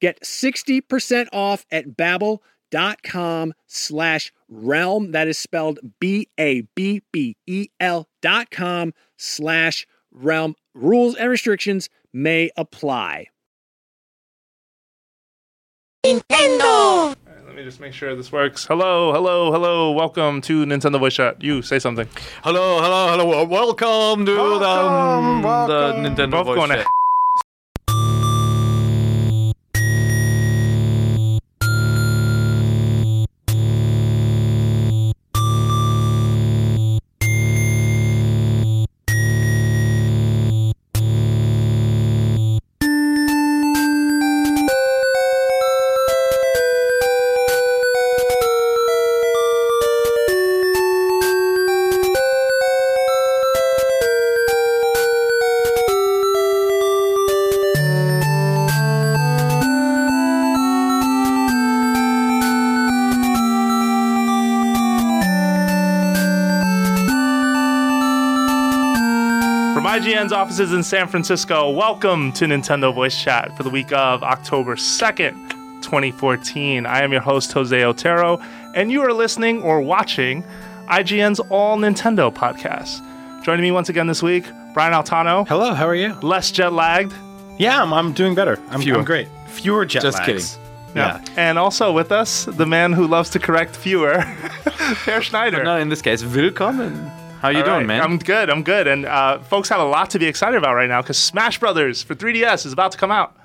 Get 60% off at babbel.com slash realm. That is spelled B-A-B-B-E-L dot com slash realm. Rules and restrictions may apply. Nintendo! let me just make sure this works. Hello, hello, hello. Welcome to Nintendo Voice Chat. You say something. Hello, hello, hello. Welcome to Welcome, the, welcome. the Nintendo Both Voice going Chat. Offices in San Francisco, welcome to Nintendo Voice Chat for the week of October 2nd, 2014. I am your host, Jose Otero, and you are listening or watching IGN's All Nintendo podcast. Joining me once again this week, Brian Altano, Hello, how are you? less jet lagged. Yeah, I'm, I'm doing better. I'm, Fewer. I'm great. Fewer jet lags. Just lags. kidding. Yeah. And also with us, the man who loves to correct fewer, Peer Schneider. No, in this case, willkommen. How you All doing, right, man? I'm good. I'm good. And uh, folks have a lot to be excited about right now because Smash Brothers for 3DS is about to come out.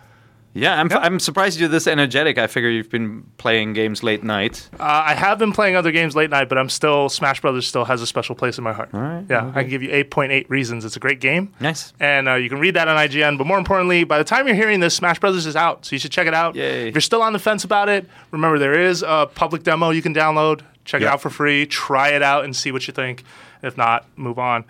Yeah, I'm, I'm surprised you're this energetic. I figure you've been playing games late night. Uh, I have been playing other games late night, but I'm still Smash Brothers still has a special place in my heart. All right, Yeah, I can give you 8.8 reasons. It's a great game. Nice. And uh, you can read that on IGN. But more importantly, by the time you're hearing this, Smash Brothers is out, so you should check it out. Yay. If you're still on the fence about it, remember there is a public demo you can download. Check it out for free. Try it out and see what you think. If not, move on.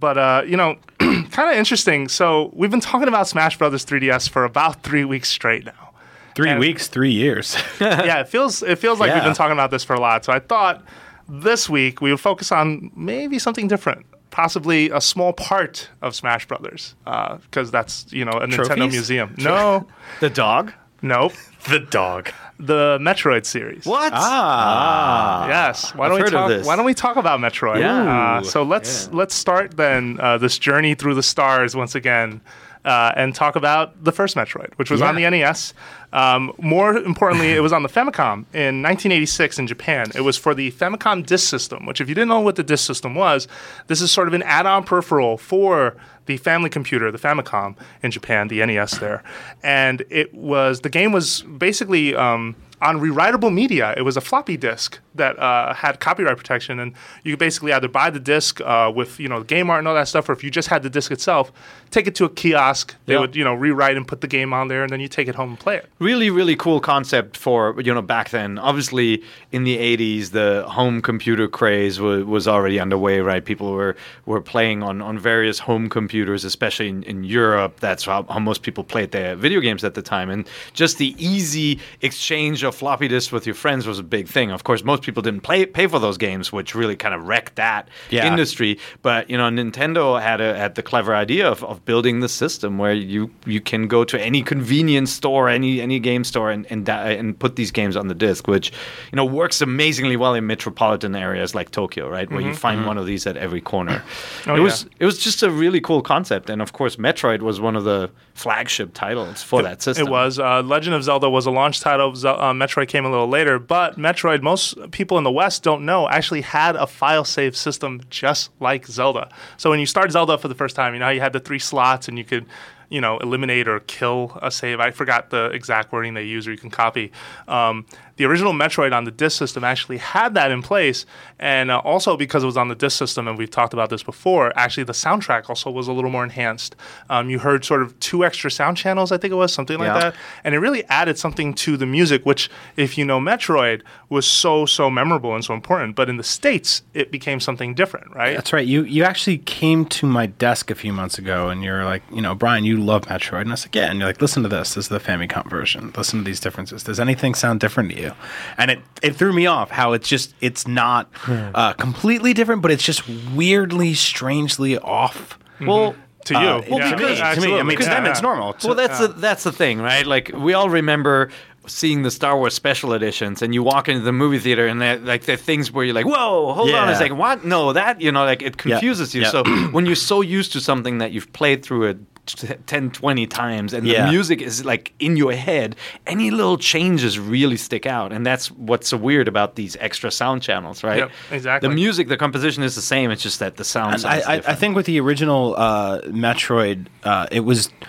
But uh, you know, kind of interesting. So we've been talking about Smash Brothers 3DS for about three weeks straight now. Three And- weeks, three years. yeah, it feels it feels like we've been talking about this for a lot. So I thought this week we would focus on maybe something different, possibly a small part of Smash Brothers, because that's you know a Nintendo museum. No, The dog? nope, the dog. The Metroid series. What? Ah. Yes. Why I've don't we heard of talk? this. Why don't we talk about Metroid? Yeah. Uh, so let's let's start then uh, this journey through the stars once again, uh, and talk about the first Metroid, which was on the NES. Um, more importantly, it was on the Famicom in 1986 in Japan. It was for the Famicom Disk System, which, if you didn't know what the Disk System was, this is sort of an add-on peripheral for the family computer, the Famicom in Japan, the NES there, and it was the game was basically. Um, on rewritable media. It was a floppy disk that uh, had copyright protection, and you could basically either buy the disc uh, with you know the game art and all that stuff, or if you just had the disc itself, take it to a kiosk. They Yeah. would you know rewrite and put the game on there, and then you take it home and play it. really really cool concept for you know back then obviously in the 80s the home computer craze was, was already underway right people were were playing on on various home computers especially in, in europe that's how, how most people played their video games at the time and just the easy exchange of floppy disks with your friends was a big thing of course most people didn't play pay for those games which really kind of wrecked that Yeah. industry. But you know nintendo had a had the clever idea of, of building the system where you you can go to any convenience store any any game store and and, and put these games on the disc which you know works amazingly well in metropolitan areas like tokyo right? Where you find one of these at every corner. Oh, it was yeah. it was just a really cool concept. And of course metroid was one of the flagship titles for that system. It was. Uh, Legend of Zelda was a launch title. Ze- uh, Metroid came a little later, but Metroid, most people in the West don't know, actually had a file save system just like Zelda. So when you start Zelda for the first time, you know how you had the three slots and you could. You know, eliminate or kill a save. I forgot the exact wording they use, or you can copy. Um, the original Metroid on the disk system actually had that in place, and uh, also because it was on the disk system, and we've talked about this before. Actually, the soundtrack also was a little more enhanced. Um, you heard sort of two extra sound channels, I think it was something like Yeah. that and it really added something to the music which if you know metroid was so so memorable and so important but in the states it became something different right That's right. You you actually came to my desk a few months ago, and you're like, you know, Brian, you love Metroid, and I was like, yeah. And you're like, listen to this. This is the Famicom version. Listen to these differences. Does anything sound different to you? And it it threw me off how it's just it's not uh, completely different, but it's just weirdly, strangely off. well to you Uh, well, Yeah, because- to me, to me, I mean, to Yeah, them yeah. it's normal. To- Well, that's the that's the thing, right? Like we all remember seeing the Star Wars special editions, and you walk into the movie theater, and they're like the things where you're like, "Whoa, hold on a Yeah. second, what? No, that you know, like it confuses you." Yeah. So when you're so used to something that you've played through it. T- 10 20 times and Yeah. the music is like in your head any little changes really stick out and that's what's so weird about these extra sound channels right Yep, exactly. the music the composition is the same it's just that the sound sounds I, I, I think with the original uh, Metroid, uh, it was w-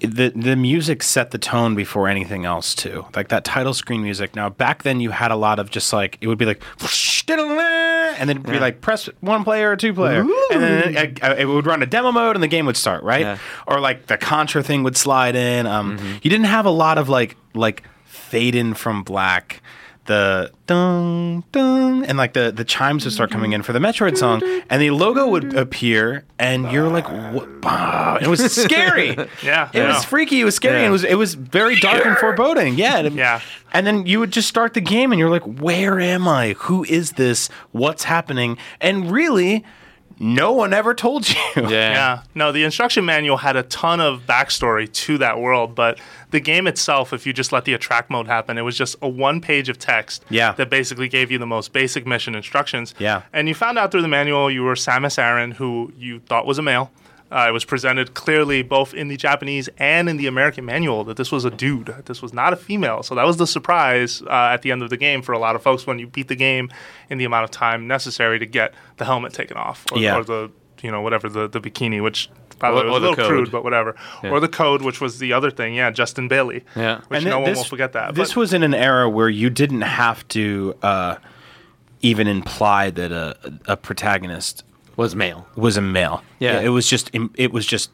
the the music set the tone before anything else too. Like that title screen music. Now back then you had a lot of just like it would be like and then it'd be like press one player or two player, and then it, uh, it would run a demo mode and the game would start right. Yeah. Or like the Contra thing would slide in. Um, You didn't have a lot of like like fade in from black. The dun dun and like the the chimes would start coming in for the Metroid song, and the logo would appear, and you're like, what? bah. It was scary. Yeah, it was freaky. It was scary. Yeah. It was it was very dark and foreboding. Yeah, Yeah. And then you would just start the game, and you're like, where am I? Who is this? What's happening? And really, no one ever told you. yeah Yeah. No, the instruction manual had a ton of backstory to that world, but the game itself, if you just let the attract mode happen, it was just a one page of text Yeah. that basically gave you the most basic mission instructions. Yeah. And you found out through the manual you were Samus Aran, who you thought was a male. Uh, it was presented clearly both in the Japanese and in the American manual that this was a dude. This was not a female. So that was the surprise uh, at the end of the game for a lot of folks when you beat the game in the amount of time necessary to get the helmet taken off or, Yeah. or the you know whatever the, the bikini which By the way, Or- was or a the little Code. crude, but whatever. Yeah. Or the code, which was the other thing. Yeah, Justin Bailey. Yeah. which And no thi- one this- will forget that. This But- was in an era where you didn't have to uh, even imply that a, a protagonist Was male. was a male. Yeah. it was just it was just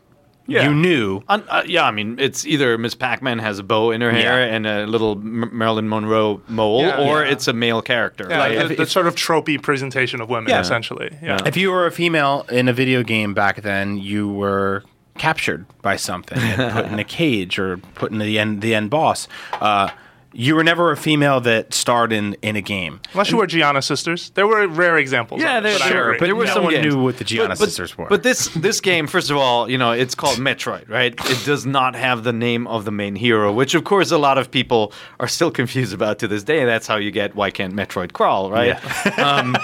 Yeah. you knew. Un- uh, yeah, I mean, it's either Miss Pac-Man has a bow in her hair Yeah. and a little M- Marilyn Monroe mole, Yeah. or Yeah. it's a male character. yeah, right? the, if- the if- sort of tropey presentation of women, Yeah. essentially. Yeah. If you were a female in a video game back then, you were captured by something and put in a cage or put in the end the end boss. Uh, you were never a female that starred in, in a game. Unless you were Giana sisters, there were rare examples. Yeah, there, but sure, but there were no some one games. knew what the Giana But- but- sisters were. But this this game, first of all, you know, it's called Metroid, right? It does not have the name of the main hero, which of course a lot of people are still confused about to this day. That's how you get why can't Metroid crawl, right? um,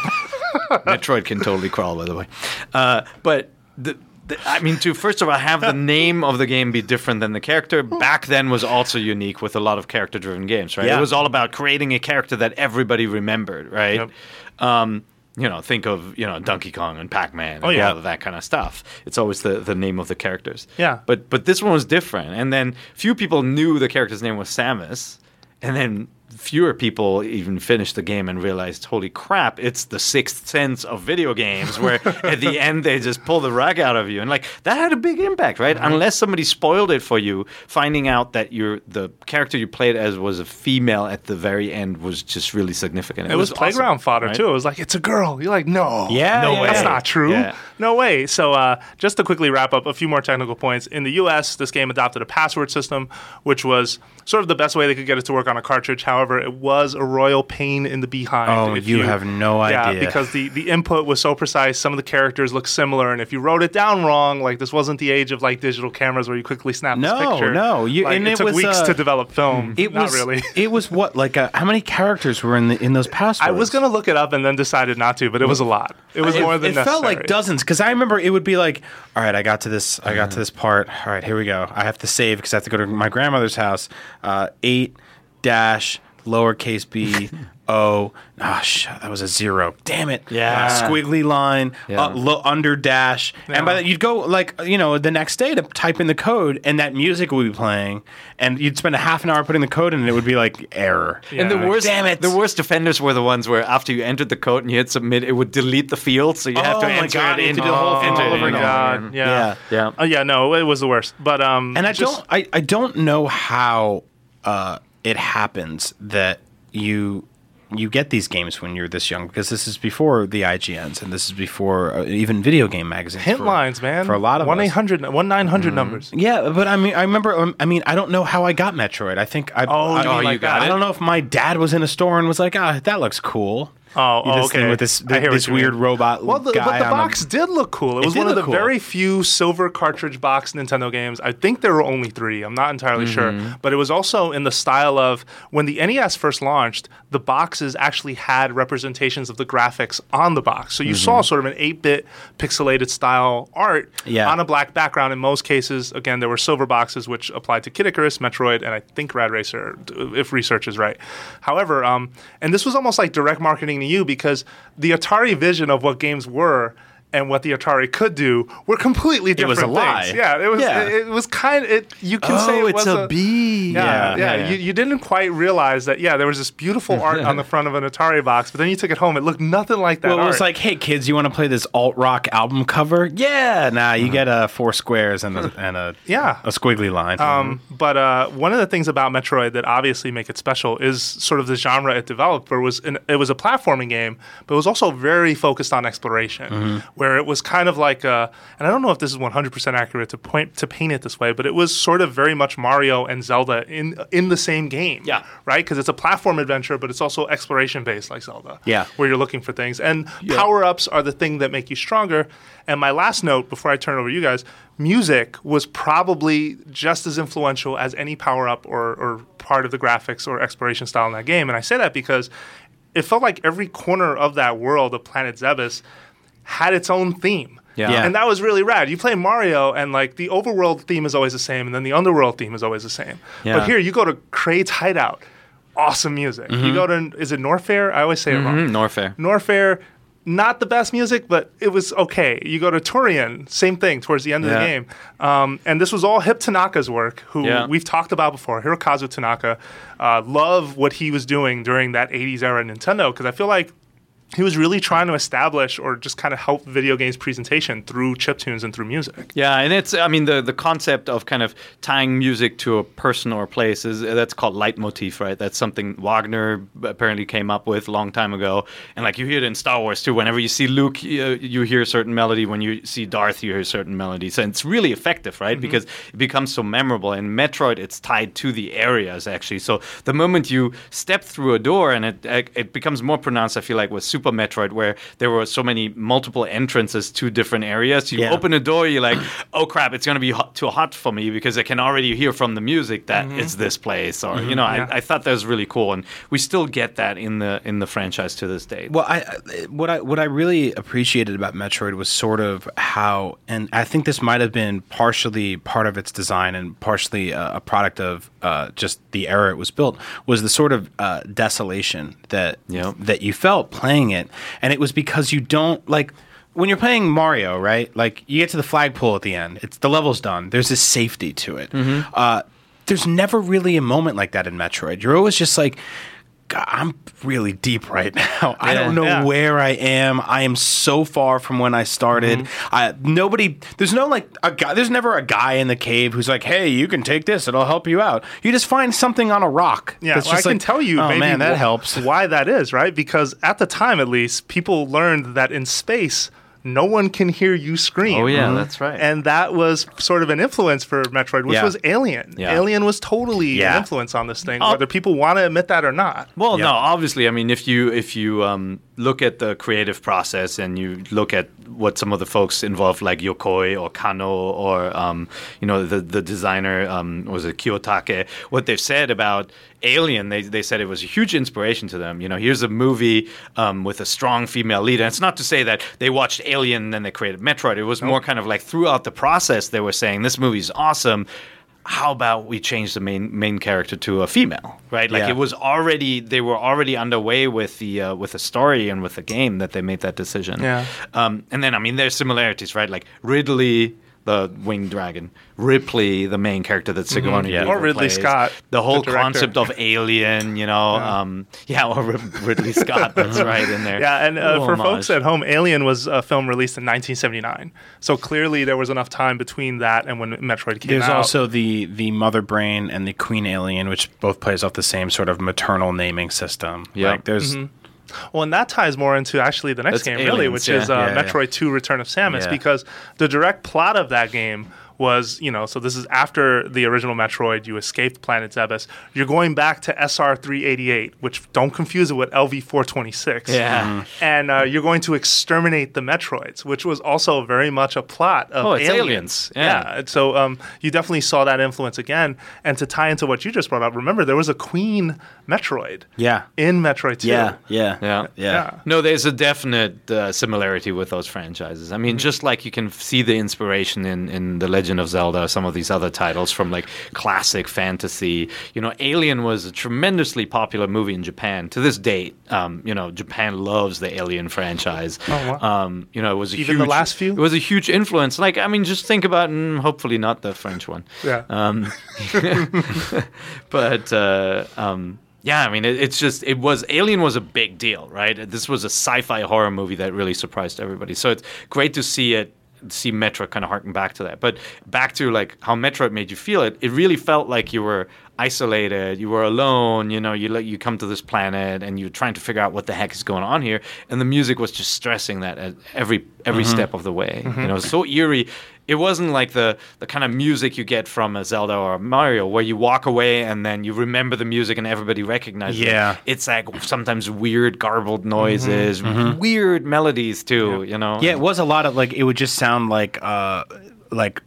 Metroid can totally crawl, by the way. Uh, but the, the, I mean, to first of all have the name of the game be different than the character back then was also unique with a lot of character-driven games, right? Yeah. It was all about creating a character that everybody remembered, right? Yep. Um, you know, think of you know Donkey Kong and Pac-Man and Oh, yeah. all of that kind of stuff. It's always the, the name of the characters. Yeah. But but this one was different, and then few people knew the character's name was Samus, and then fewer people even finished the game and realized, holy crap, it's the sixth sense of video games, where at the end they just pull the rug out of you, and like that had a big impact, right? Mm-hmm. Unless somebody spoiled it for you, finding out that you're the character you played as was a female at the very end was just really significant. It was, playground awesome, fodder right? too. It was like it's a girl. You're like, no, Yeah, no yeah, way, that's not true. Yeah. No way. So, uh, just to quickly wrap up, a few more technical points. In the U.S., this game adopted a password system, which was sort of the best way they could get it to work on a cartridge. However, it was a royal pain in the behind. Oh, if you have no yeah, idea. because the the input was so precise. Some of the characters look similar, and if you wrote it down wrong, like this wasn't the age of like digital cameras where you quickly snap this No, picture. no, you- Like, and it, it took was, weeks uh, to develop film. It not was really. It was what like uh, how many characters were in the, in those passwords? I was gonna look it up and then decided not to, but it was a lot. It was it, more than it necessary. felt like dozens because I remember it would be like, all right, I got to this, I got to this part. All right, here we go. I have to save because I have to go to my grandmother's house. Uh, eight dash lowercase b o. Ah, sh- that was a zero. Damn it. Yeah. Squiggly line, Yeah. uh, lo- under dash, and by that you'd go like you know the next day to type in the code, and that music would be playing, and you'd spend a half an hour putting the code in, and it would be like error. And the worst, Damn it. the worst offenders were the ones where after you entered the code and you hit submit, it would delete the field, so you have Oh to my enter God, it you have into to do the whole thing enter all over in Oh my again. over god! again. Yeah, Yeah. Oh yeah, no, it was the worst. But um, And I just- don't, I, I don't know how uh, it happens that you you get these games when you're this young because this is before the IGNs and this is before uh, even video game magazines. hint for- lines, man. for a lot of one eight hundred, one nine hundred Mm-hmm. numbers. Yeah, but I mean, I remember. Um, I mean, I don't know how I got Metroid. I think I. Oh, I, you I- like that. I don't know if my dad was in a store and was like, "Ah, that looks cool." Oh, You oh, this okay. with this I hear what this you mean. weird robot Well, the, guy but the on a- box did look cool. It was did one of the cool. very few silver cartridge box Nintendo games. I think there were only three. I'm not entirely Mm-hmm. sure, but it was also in the style of when the NES first launched. The boxes actually had representations of the graphics on the box, so you saw sort of an 8-bit pixelated style art Mm-hmm. Yeah. on a black background. In most cases, again, there were silver boxes which applied to Kid Icarus, Metroid, and I think Rad Racer, if research is right. However, um, and this was almost like direct marketing to you because the Atari vision of what games were and what the Atari could do were completely different It was a things. lie. Yeah, it was. Yeah. It, it was kind. It you can say Oh, it it's was a bee. Yeah, Yeah, yeah. yeah. You, you didn't quite realize that. Yeah, there was this beautiful art on the front of an Atari box, but then you took it home. It looked nothing like that. Well, it was like, "Hey kids, you want to play this alt rock album cover?" Yeah, nah, you get uh, four squares and a and a Yeah. a squiggly line. Um, but uh, one of the things about Metroid that obviously make it special is sort of the genre it developed, where it was an, it was a platforming game, but it was also very focused on exploration, where it was kind of like a, and I don't know if this is 100% accurate to point to paint it this way, but it was sort of very much Mario and Zelda in in the same game, Yeah. right? Because it's a platform adventure, but it's also exploration based like Zelda, Yeah. where you're looking for things, and power ups are the thing that make you stronger. And my last note before I turn it over to you guys, music was probably just as influential as any power up or, or part of the graphics or exploration style in that game. And I say that because it felt like every corner of that world of Planet Zebes had its own theme. Yeah. Yeah. And that was really rad. You play Mario, and like the overworld theme is always the same, and then the underworld theme is always the same. Yeah. But here, you go to Kraid's hideout, awesome music. You go to is it Norfair? I always say it wrong. Mm, Norfair. Norfair, not the best music, but it was okay. You go to Tourian, same thing towards the end of the game. Um, and this was all Hip Tanaka's work, who Yeah. we've talked about before. Hirokazu Tanaka. Uh, love what he was doing during that 80s era Nintendo because I feel like he was really trying to establish or just kind of help video games presentation through chiptunes and through music. Yeah, and it's I mean the the concept of kind of tying music to a person or a place is that's called leitmotif, right? That's something Wagner apparently came up with a long time ago, and like you hear it in Star Wars too. Whenever you see Luke, you, uh, you hear a certain melody. When you see Darth, you hear a certain melodies, So it's really effective, right? Mm-hmm. Because it becomes so memorable. In Metroid, it's tied to the areas actually. So the moment you step through a door, and it it becomes more pronounced. I feel like with Super Metroid, where there were so many multiple entrances to different areas. You Yeah. open a door, you're like, oh crap, it's gonna be hot, too hot for me because I can already hear from the music that it's this place, or you know, Yeah. I, I thought that was really cool, and we still get that in the in the franchise to this day. Well, I I- what I what I really appreciated about Metroid was sort of how, and I think this might have been partially part of its design and partially a, a product of uh, just the era it was built, was the sort of uh, desolation that Yep. that you felt playing it, and it was because you don't like. When you're playing Mario, right? Like you get to the flagpole at the end, it's the level's done. There's this safety to it. Uh, there's never really a moment like that in Metroid. You're always just like, God, I'm really deep right now. I Yeah. don't know Yeah. where I am. I am so far from when I started. Mm-hmm. I nobody. There's no like a guy. There's never a guy in the cave who's like, "Hey, you can take this. It'll help you out." You just find something on a rock. Yeah, that's well, I just can tell you. Oh maybe man, that wh- helps. Why that is right? Because at the time, at least, people learned that in space, no one can hear you scream. oh yeah, that's right. And that was sort of an influence for Metroid, which Yeah. was Alien. Yeah. Alien was totally Yeah. an influence on this thing, Oh. whether people want to admit that or not. Well, Yeah. no, obviously. I mean, if you if you um, look at the creative process and you look at what some of the folks involved, like Yokoi or Kano or um, you know the the designer um, was it Kiyotake, what they've said about Alien, they they said it was a huge inspiration to them. You know, here's a movie um, with a strong female lead, and it's not to say that they watched Alien and then they created Metroid. It was more kind of like throughout the process they were saying this movie's awesome. How about we change the main main character to a female, right? Like Yeah. it was already they were already underway with the uh, with the story and with the game that they made that decision. Yeah. Um, and then I mean there's similarities, right? Like Ridley, the winged dragon, Ripley, the main character that Sigourney Yeah. Weaver Or Ridley plays, Scott, the whole the concept of Alien, you know, yeah, um, yeah or Ridley Scott, that's right in there. Yeah, and uh, for homage. folks at home, Alien was a film released in 1979. So clearly there was enough time between that and when Metroid came There's out. There's also the the mother brain and the queen alien, which both plays off the same sort of maternal naming system. Yeah. Like there's Well, and that ties more into actually the next That's game, really, which yeah. is uh. Metroid 2 Return of Samus, because the direct plot of that game was, you know, so this is after the original Metroid, you escaped planet Zebes. You're going back to SR 388, which don't confuse it with LV 426. Yeah. And uh, you're going to exterminate the Metroids, which was also very much a plot of Oh, it's Aliens. Aliens, yeah. and So um, you definitely saw that influence again. And to tie into what you just brought up, remember, there was a Queen Metroid yeah. in Metroid 2. Yeah, yeah, Yeah. yeah. No, there's a definite uh, similarity with those franchises. I mean, just like you can see the inspiration in, in The Legend of Zelda, some of these other titles from like classic fantasy. You know, Alien was a tremendously popular movie in Japan. To this date, um, you know, Japan loves the Alien franchise. Oh, wow. Um, you know, it was a Even the last few? It was a huge influence. Like, I mean, just think about, mm, hopefully not the French one. Yeah. Um, but uh, um, yeah, I mean, it, it's just it was Alien was a big deal, right? This was a sci-fi horror movie that really surprised everybody. So it's great to see it. See Metroid kind of harken back to that, but back to like how Metroid made you feel. It it really felt like you were isolated, you were alone. You know, you let you come to this planet and you're trying to figure out what the heck is going on here. And the music was just stressing that at every every mm-hmm. step of the way. You know, mm-hmm. so eerie. It wasn't like the the kind of music you get from a Zelda or a Mario, where you walk away and then you remember the music and everybody recognizes Yeah. it. It's like sometimes weird garbled noises, mm-hmm. weird melodies too. You know. Yeah, it was a lot of like it would just sound like uh like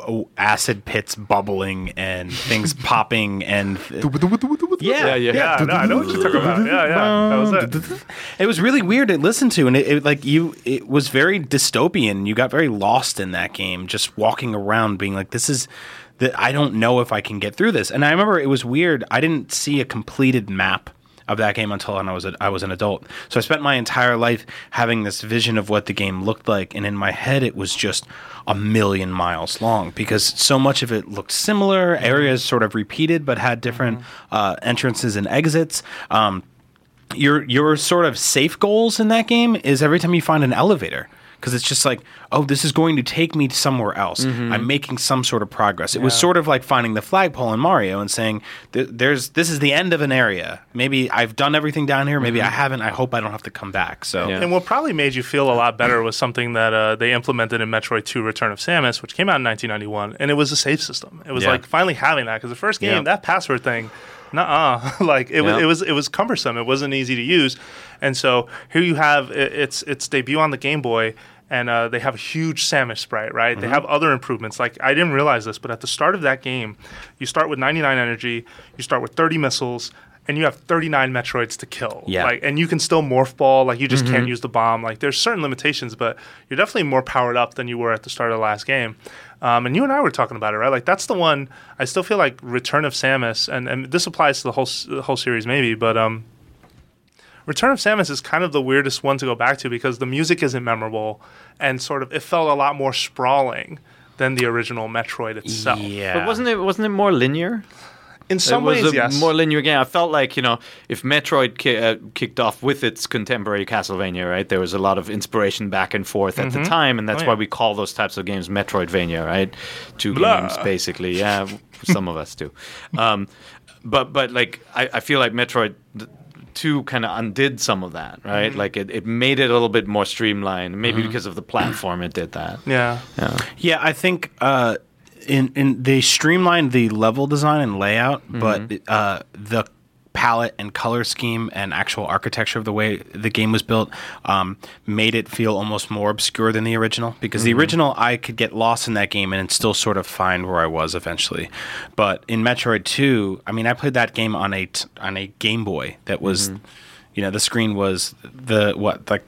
Oh, acid pits bubbling and things popping and Yeah, yeah. Yeah, no, I know what you're talking about. Yeah, yeah, that was it. It was really weird to listen to, and it, it like you, it was very dystopian. You got very lost in that game, just walking around, being like, "This is." That I don't know if I can get through this. And I remember it was weird. I didn't see a completed map of that game until I was a, I was an adult. So I spent my entire life having this vision of what the game looked like, and in my head it was just a million miles long because so much of it looked similar. Areas sort of repeated, but had different uh, entrances and exits. Um, your your sort of safe goals in that game is every time you find an elevator because it's just like oh this is going to take me somewhere else. I'm making some sort of progress. It was sort of like finding the flagpole in mario and saying there's this is the end of an area. Maybe i've done everything down here. Maybe i haven't. I hope i don't have to come back. So Yeah. And what probably made you feel a lot better was something that uh, they implemented in Metroid 2 Return of Samus, which came out in 1991, and it was a save system. It was Yeah. like finally having that because the first game, Yeah. that password thing, nah, like it, was it was it was cumbersome. It wasn't easy to use, and so here you have it, its its debut on the Game Boy. And uh, they have a huge Samus sprite, right? Mm-hmm. They have other improvements. Like I didn't realize this, but at the start of that game, you start with 99 energy, you start with 30 missiles, and you have 39 Metroids to kill. Yeah. Like, and you can still morph ball. Like you just can't use the bomb. Like there's certain limitations, but you're definitely more powered up than you were at the start of the last game. Um, and you and I were talking about it, right? Like that's the one. I still feel like Return of Samus, and, and this applies to the whole the whole series maybe, but um, Return of Samus is kind of the weirdest one to go back to because the music isn't memorable, and sort of it felt a lot more sprawling than the original Metroid itself. yeah But wasn't it wasn't it more linear? In some it was ways, a yes. more linear game. I felt like you know, if Metroid ki- uh, kicked off with its contemporary Castlevania, right? There was a lot of inspiration back and forth at the time, and that's Oh, why we call those types of games Metroidvania, right? Two Blah. games basically. Yeah, some of us do. Um, but but like I, I feel like Metroid. th- Two kind of undid some of that, right? Mm-hmm. Like it, it made it a little bit more streamlined. Maybe because of the platform, it did that. yeah. Yeah. Yeah, I think uh, in in they streamlined the level design and layout, but uh, the palette and color scheme and actual architecture of the way the game was built um, made it feel almost more obscure than the original. Because the mm-hmm. original, I could get lost in that game and still sort of find where I was eventually. But in Metroid Two, I mean, I played that game on a t- on a Game Boy that was, mm-hmm. you know, the screen was the what like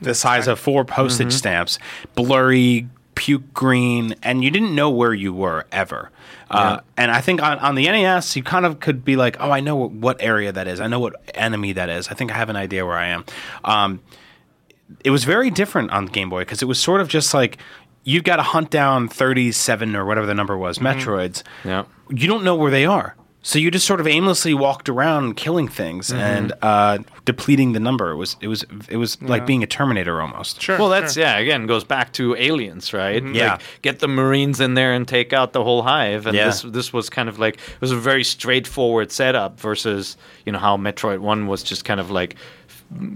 the size of four postage mm-hmm. stamps, blurry, puke green, and you didn't know where you were ever. Uh, and I think on, on the NES, you kind of could be like, oh, I know what, what area that is. I know what enemy that is. I think I have an idea where I am. Um, it was very different on Game Boy because it was sort of just like you've got to hunt down 37 or whatever the number was, Metroids. Yeah. You don't know where they are. So you just sort of aimlessly walked around killing things and uh, depleting the number. It was it was it was like being a Terminator almost. Sure. Well, that's sure. yeah. Again, goes back to aliens, right? Yeah. Like, get the Marines in there and take out the whole hive. And Yeah. this this was kind of like it was a very straightforward setup versus you know how Metroid One was just kind of like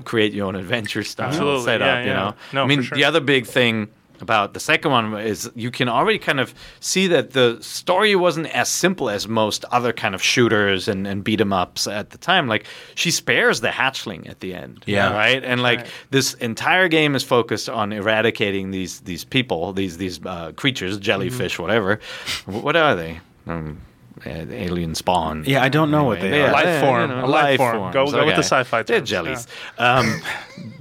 create your own adventure style Absolutely, setup. yeah, you yeah. know, No, I mean for sure. the other big thing about the second one is you can already kind of see that the story wasn't as simple as most other kind of shooters and, and beat 'em ups at the time. Like she spares the hatchling at the end. Yeah. Right. And like this entire game is focused on eradicating these these people, these these uh, creatures, jellyfish, Mm-hmm. whatever. What are they? Um, alien spawn. Yeah, I don't know what they Yeah, are. Life yeah, form, you know, a life form. forms, Go- go with the sci-fi They're terms, jellies, um,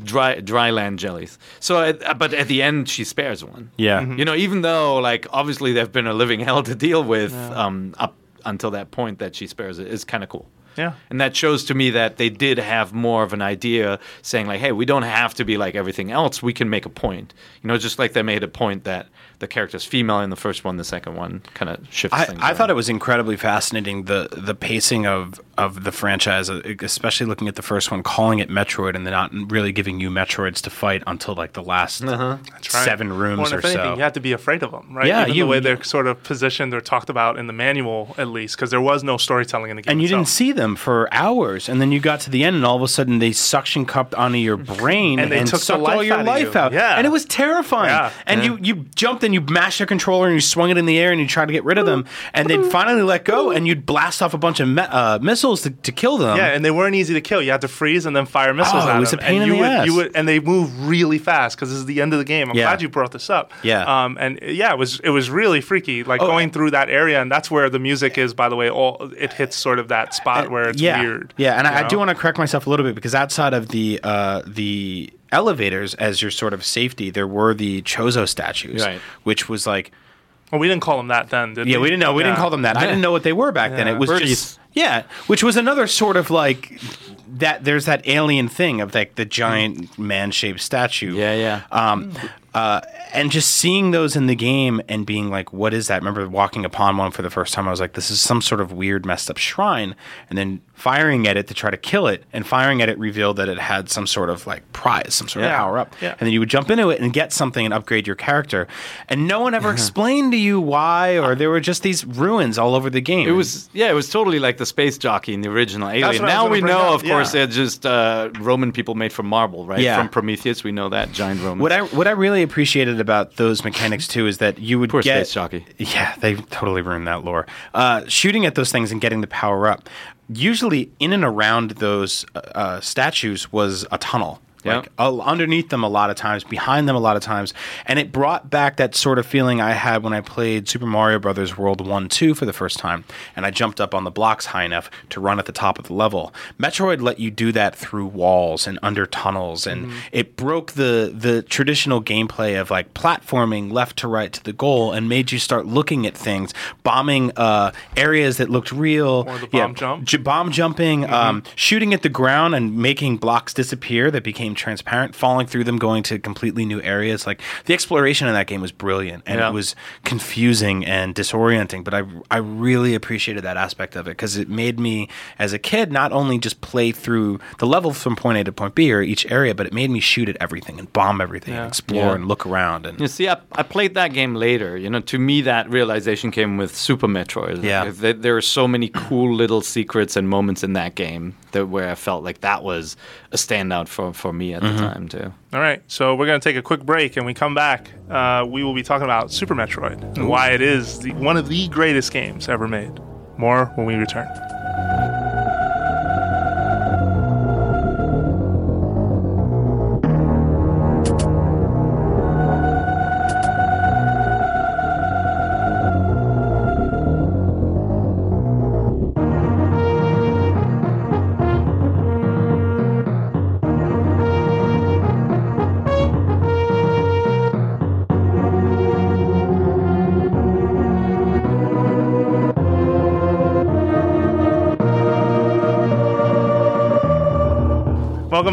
dry dry land jellies. So, at, but at the end, she spares one. Yeah. Mm-hmm. You know, even though like obviously they've been a living hell to deal with um, up until that point that she spares it is kind of cool. Yeah. And that shows to me that they did have more of an idea saying like, hey, we don't have to be like everything else. We can make a point. You know, just like they made a point that the character's female in the first one, the second one kind of shifts I, things. I thought it was incredibly fascinating the the pacing of of the franchise, uh, especially looking at the first one, calling it Metroid, and then not really giving you Metroids to fight until like the last That's right. seven rooms Well, or if anything, so. you have to be afraid of them, right? Yeah, Even you- the way they're sort of positioned or talked about in the manual, at least, because there was no storytelling in the game. and you didn't see them for hours, and then you got to the end, and all of a sudden they suction cupped onto your brain And they took the sucked all your out life you. out. Yeah. and it was terrifying. Yeah. And you you jumped and you mashed your controller and you swung it in the air and you tried to get rid of them, and they'd finally let go, and you'd blast off a bunch of me- uh, missiles to, to kill them. Yeah, and they weren't easy to kill. You had to freeze and then fire missiles Oh, at it was them. a pain and in you the would, ass. You would, and they move really fast because this is the end of the game. I'm Yeah. glad you brought this up. Yeah. Um, and uh, yeah, it was it was really freaky, like Oh, going through that area, and that's where the music is. By the way, all it hits sort of that spot where it's yeah. weird. Yeah, and I, I do want to correct myself a little bit because outside of the uh, the elevators as your sort of safety, there were the Chozo statues, Right. which was like Well, we didn't call them that then, did we? Yeah, we didn't know. We didn't call them that. I didn't know what they were back then. It was Birdies. just yeah, which was another sort of like that. There's that alien thing of like the giant man-shaped statue. Yeah, yeah. Um, uh, and just seeing those in the game and being like, "What is that?" I remember walking upon one for the first time. I was like, "This is some sort of weird, messed up shrine." And then firing at it to try to kill it, and firing at it revealed that it had some sort of like prize, some sort of power up. Yeah. And then you would jump into it and get something and upgrade your character. And no one ever explained to you why, or there were just these ruins all over the game. It was yeah, it was totally like the space jockey in the original Alien. what I was Now we know, up, of course, yeah. they're just uh, Roman people made from marble, right? Yeah. From Prometheus, we know that giant Romans. What I what I really appreciated about those mechanics too is that you would Poor get space jockey. Yeah, they totally ruined that lore. Uh, shooting at those things and getting the power up. Usually, in and around those uh, uh, statues was a tunnel. Yeah. Like uh, underneath them, a lot of times, behind them, a lot of times, and it brought back that sort of feeling I had when I played Super Mario Brothers World One, Two for the first time, and I jumped up on the blocks high enough to run at the top of the level. Metroid let you do that through walls and under tunnels, and it broke the the traditional gameplay of like platforming left to right to the goal, and made you start looking at things, bombing uh, areas that looked real, Or the bomb jump. j- bomb jumping, um, shooting at the ground and making blocks disappear that became transparent, falling through them, going to completely new areas. Like the exploration in that game was brilliant, and Yeah. it was confusing and disorienting. But I I really appreciated that aspect of it because it made me as a kid not only just play through the level from point A to point B or each area, but it made me shoot at everything and bomb everything Yeah. and explore Yeah. and look around and You see, I, I played that game later. You know, to me, that realization came with Super Metroid. Yeah. Like, there, there are so many cool little secrets and moments in that game that where I felt like that was a standout for, for me at the time too. All right, so we're going to take a quick break, and we come back. Uh, we will be talking about Super Metroid and why it is the, one of the greatest games ever made. More when we return.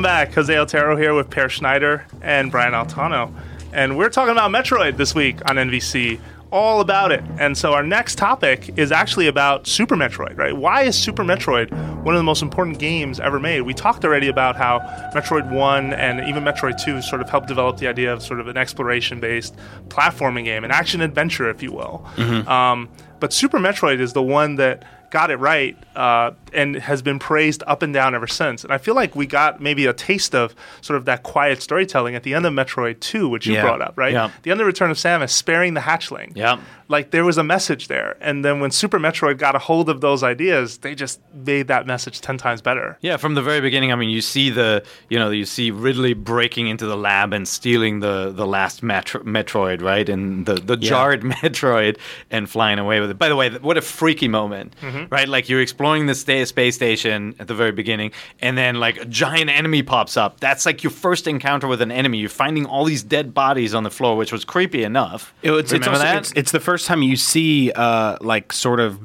Back. Jose Otero here with Peer Schneider and Brian Altano. And we're talking about Metroid this week on NVC. All about it. And so our next topic is actually about Super Metroid, right? Why is Super Metroid one of the most important games ever made? We talked already about how Metroid 1 and even Metroid 2 sort of helped develop the idea of sort of an exploration based platforming game, an action adventure, if you will. Um, but Super Metroid is the one that got it right uh, and has been praised up and down ever since. And I feel like we got maybe a taste of sort of that quiet storytelling at the end of Metroid 2, which you Yeah. brought up, right? Yeah. The end of Return of Samus, sparing the hatchling. Yeah. Like there was a message there. And then when Super Metroid got a hold of those ideas, they just made that message 10 times better. Yeah, from the very beginning. I mean, you see the, you know, you see Ridley breaking into the lab and stealing the the last metro- Metroid, right, and the the jarred Metroid and flying away with it. By the way, what a freaky moment, mm-hmm. right? Like you're exploring this the space station at the very beginning, and then like a giant enemy pops up. That's like your first encounter with an enemy. You're finding all these dead bodies on the floor, which was creepy enough. It- it's, it's, Remember also- that? it's, it's the first time you see uh, like sort of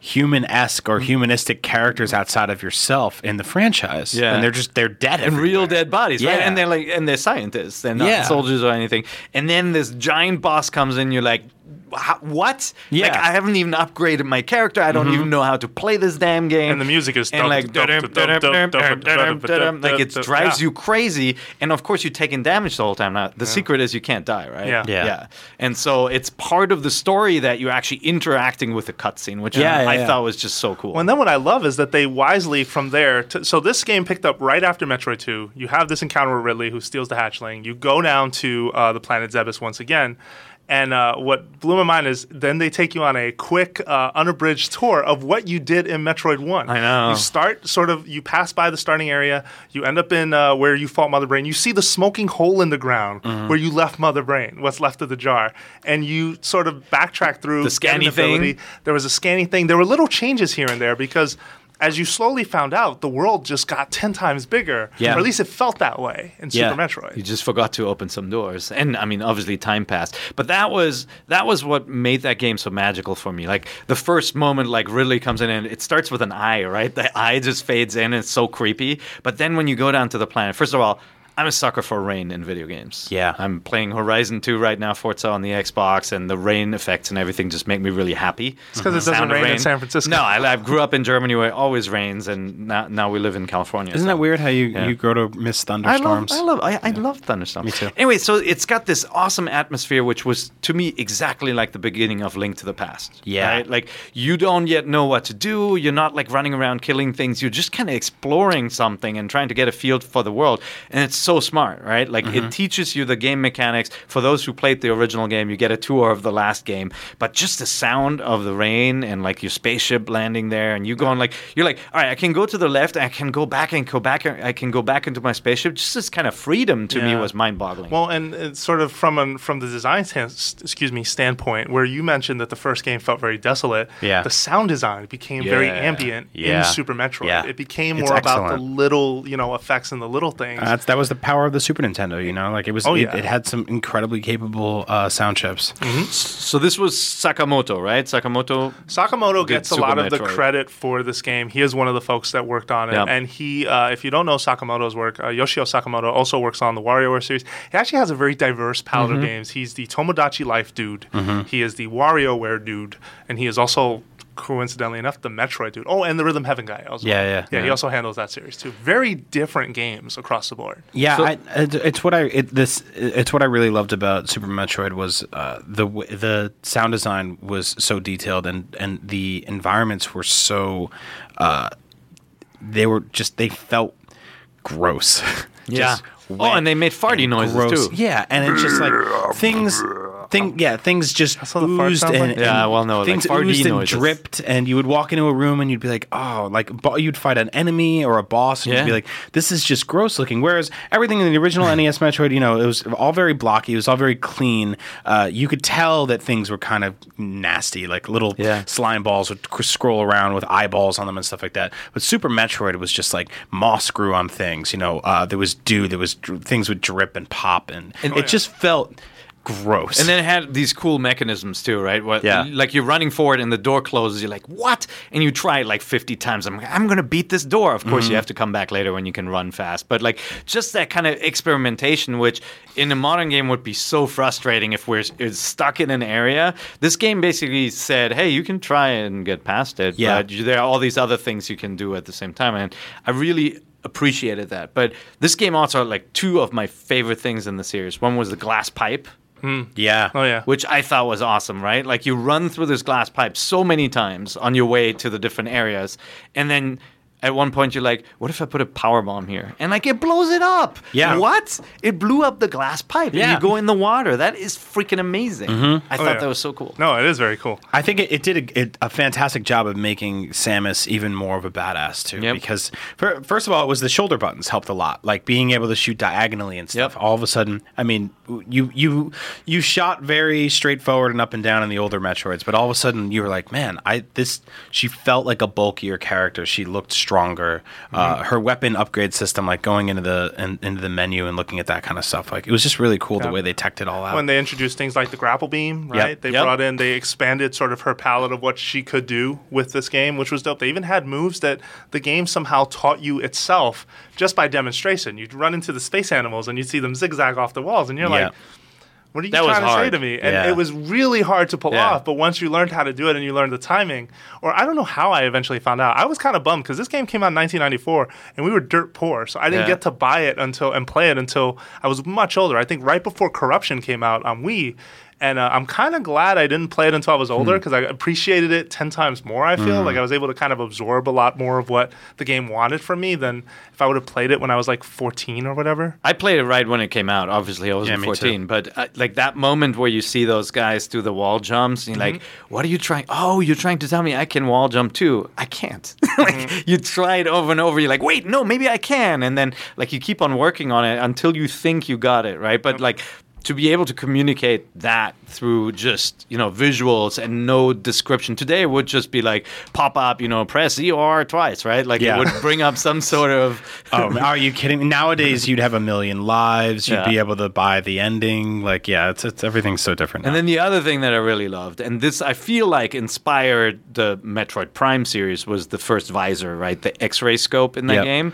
human-esque Mm-hmm. or humanistic characters outside of yourself in the franchise Yeah. and they're just they're dead and real dead bodies, right? And they're like, and they're scientists, they're not Yeah. soldiers or anything. And then this giant boss comes in, you're like, "How- what? Yeah. Like I haven't even upgraded my character. I don't even know how to play this damn game. And the music is and like, like it drives Yeah. you crazy. And of course, you're taking damage the whole time. Now, the secret is you can't die, right? Yeah. Yeah. yeah. And so it's part of the story that you're actually interacting with the cutscene, which Yeah, I, yeah, I yeah. thought was just so cool. Well, and then what I love is that they wisely from there. To, so this game picked up right after Metroid 2. You have this encounter with Ridley, who steals the hatchling. You go down to uh, the planet Zebes once again. And uh, what blew my mind is then they take you on a quick, uh, unabridged tour of what you did in Metroid 1. I know. You start sort of, you pass by the starting area, you end up in uh, where you fought Mother Brain. You see the smoking hole in the ground Mm-hmm. where you left Mother Brain, what's left of the jar. And you sort of backtrack through The scanny thing. There was a scanning thing. There were little changes here and there because as you slowly found out, the world just got 10 times bigger. Yeah. Or at least it felt that way in Yeah. Super Metroid. You just forgot to open some doors, and I mean, obviously, time passed. But that was that was what made that game so magical for me. Like the first moment, like Ridley comes in, and it starts with an eye, right? The eye just fades in, and it's so creepy. But then when you go down to the planet, first of all. I'm a sucker for rain in video games. Yeah. I'm playing Horizon 2 right now, Forza on the Xbox, and the rain effects and everything just make me really happy. It's 'cause it doesn't Sound of rain in San Francisco. No, I, I grew up in Germany where it always rains, and now, now we live in California. Isn't so- that weird how you, Yeah. you grow to miss thunderstorms? I love, thunderstorms? I love, I, I love thunderstorms. Me too. Anyway, so it's got this awesome atmosphere, which was to me exactly like the beginning of Link to the Past. Yeah. right? like you don't yet know what to do. You're not like running around killing things. You're just kind of exploring something and trying to get a feel for the world. And it's so smart, right? Like Mm-hmm. it teaches you the game mechanics. For those who played the original game, you get a tour of the last game. But just the sound of the rain and like your spaceship landing there, and you going like you're like, all right, I can go to the left, I can go back and go back, I can go back into my spaceship. Just this kind of freedom to me was mind-boggling. Well, and it's sort of from an, from the design stan- excuse me standpoint, where you mentioned that the first game felt very desolate. Yeah. The sound design became very ambient Yeah. in Super Metroid. Yeah. It became It's more about the little, you know, effects and the little things. Uh, That's, that was the power of the Super Nintendo, you know. Like it was, Oh, it, yeah. it had some incredibly capable uh, sound chips. so this was Sakamoto, right? Sakamoto. Sakamoto did gets a Super lot of the credit for this game. He is one of the folks that worked on it, Yeah. and he, uh, if you don't know Sakamoto's work, uh, Yoshio Sakamoto also works on the WarioWare series. He actually has a very diverse palette Mm-hmm. of games. He's the Tomodachi Life dude. He is the WarioWare dude, and he is also. Coincidentally enough, the Metroid dude. Oh, and the Rhythm Heaven guy. Also. Yeah, yeah. yeah. He also handles that series too. Very different games across the board. Yeah, So- I, it's what I it, this it's what I really loved about Super Metroid was uh, the the sound design was so detailed and and the environments were so uh, they were just they felt gross. Just Oh, and they made farty and noises gross. too. Yeah, and it's just like things. Thing, yeah, things just what the fart oozed sounds and, like? Yeah, well, no, like things farty oozed and noises. dripped, and you would walk into a room and you'd be like, oh, like bo- you'd fight an enemy or a boss, and Yeah. you'd be like, this is just gross looking. Whereas everything in the original NES Metroid, you know, it was all very blocky, it was all very clean. Uh, you could tell that things were kind of nasty, like little Yeah. slime balls would cr- scroll around with eyeballs on them and stuff like that. But Super Metroid was just like moss grew on things. You know, uh, there was dew, there was dr- things would drip and pop, and, it just felt gross. And then it had these cool mechanisms too, right? What, Yeah. Like you're running forward and the door closes. You're like, what? And you try it like 50 times. I'm like, I'm going to beat this door. Of course, you mm-hmm. have to come back later when you can run fast. But like just that kind of experimentation, which in a modern game would be so frustrating if we're stuck in an area. This game basically said, hey, you can try and get past it. Yeah. But there are all these other things you can do at the same time. And I really appreciated that. But this game also had like two of my favorite things in the series. One was the glass pipe Hmm. yeah. Oh yeah. which I thought was awesome, right? Like you run through this glass pipe so many times on your way to the different areas, and then at one point you're like, "What if I put a power bomb here?" And like it blows it up. Yeah. What? It blew up the glass pipe. Yeah. And you go in the water. That is freaking amazing. Mm-hmm. I oh, thought Oh, yeah. that was so cool. No, it is very cool. I think it, it did a, it, a fantastic job of making Samus even more of a badass too. Yep. Because fir- first of all, it was the shoulder buttons helped a lot, like being able to shoot diagonally and stuff. Yep. All of a sudden, I mean, you you you shot very straightforward and up and down in the older Metroids, but all of a sudden you were like, man, I this. She felt like a bulkier character. She looked stronger. Uh, her weapon upgrade system, like going into the in, into the menu and looking at that kind of stuff, like it was just really cool the way they teched it all out. when they introduced things like the grapple beam, right? They Yep. brought in, they expanded sort of her palette of what she could do with this game, which was dope. They even had moves that the game somehow taught you itself just by demonstration. You'd run into the space animals and you'd see them zigzag off the walls, and you're Yeah. like, what are you That trying to say to me? And Yeah. it was really hard to pull Yeah. off. But once you learned how to do it and you learned the timing, or I don't know how I eventually found out. I was kind of bummed because this game came out in 1994 and we were dirt poor, so I didn't Yeah. get to buy it until and play it until I was much older. I think right before Corruption came out on Wii. And uh, I'm kind of glad I didn't play it until I was older Hmm. because I appreciated it 10 times more. I feel like I was able to kind of absorb a lot more of what the game wanted from me than if I would have played it when I was like 14 or whatever. I played it right when it came out. Obviously, I wasn't Yeah, me too. 14, but uh, like that moment where you see those guys do the wall jumps, and you're like, "What are you trying? Oh, you're trying to tell me I can wall jump too? I can't." like you try it over and over. You're like, "Wait, no, maybe I can," and then like you keep on working on it until you think you got it right. But like to be able to communicate that through just you know visuals and no description today would just be like pop up you know press ER twice right like Yeah. it would bring up some sort of Oh, are you kidding me? Nowadays, you'd have a million lives. You'd Yeah. be able to buy the ending. Like, yeah, it's, it's everything's so different. And then the other thing that I really loved, and this I feel like inspired the Metroid Prime series, was the first visor, right? The X-ray scope in that Yep. game.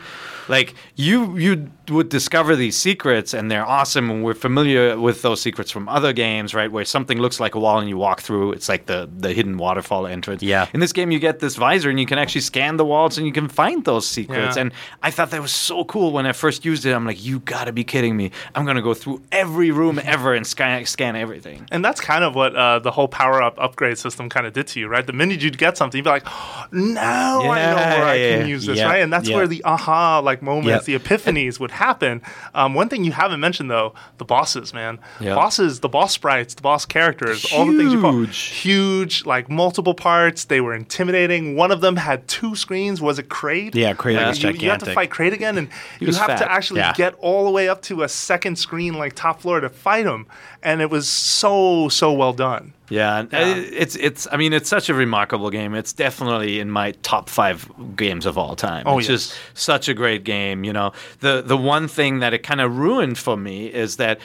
Like you, you would discover these secrets, and they're awesome, and we're familiar with those secrets from other games, right? Where something looks like a wall, and you walk through, it's like the the hidden waterfall entrance. Yeah. In this game, you get this visor, and you can actually scan the walls, and you can find those secrets. Yeah. And I thought that was so cool when I first used it. I'm like, you gotta be kidding me! I'm gonna go through every room ever and scan scan everything. And that's kind of what uh, the whole power up upgrade system kind of did to you, right? The minute you'd get something, you'd be like, now I know where I Yeah. can use this, Yeah. right? And that's Yeah. where the aha like moments, Yep. the epiphanies would happen. Um, one thing you haven't mentioned though, the bosses, man. Yeah. Bosses, the boss sprites, the boss characters, all the things you fought. Huge. Huge, like multiple parts. They were intimidating. One of them had two screens. Was it Kraid? Yeah, Kraid Yeah. was You, you have to fight Kraid again, and you have fat. to actually Yeah. get all the way up to a second screen, like top floor, to fight him. And it was so so well done. Yeah, uh, it's it's. I mean, it's such a remarkable game. It's definitely in my top five games of all time. Oh, it's yes. just such a great game. You know, the the one thing that it kind of ruined for me is that.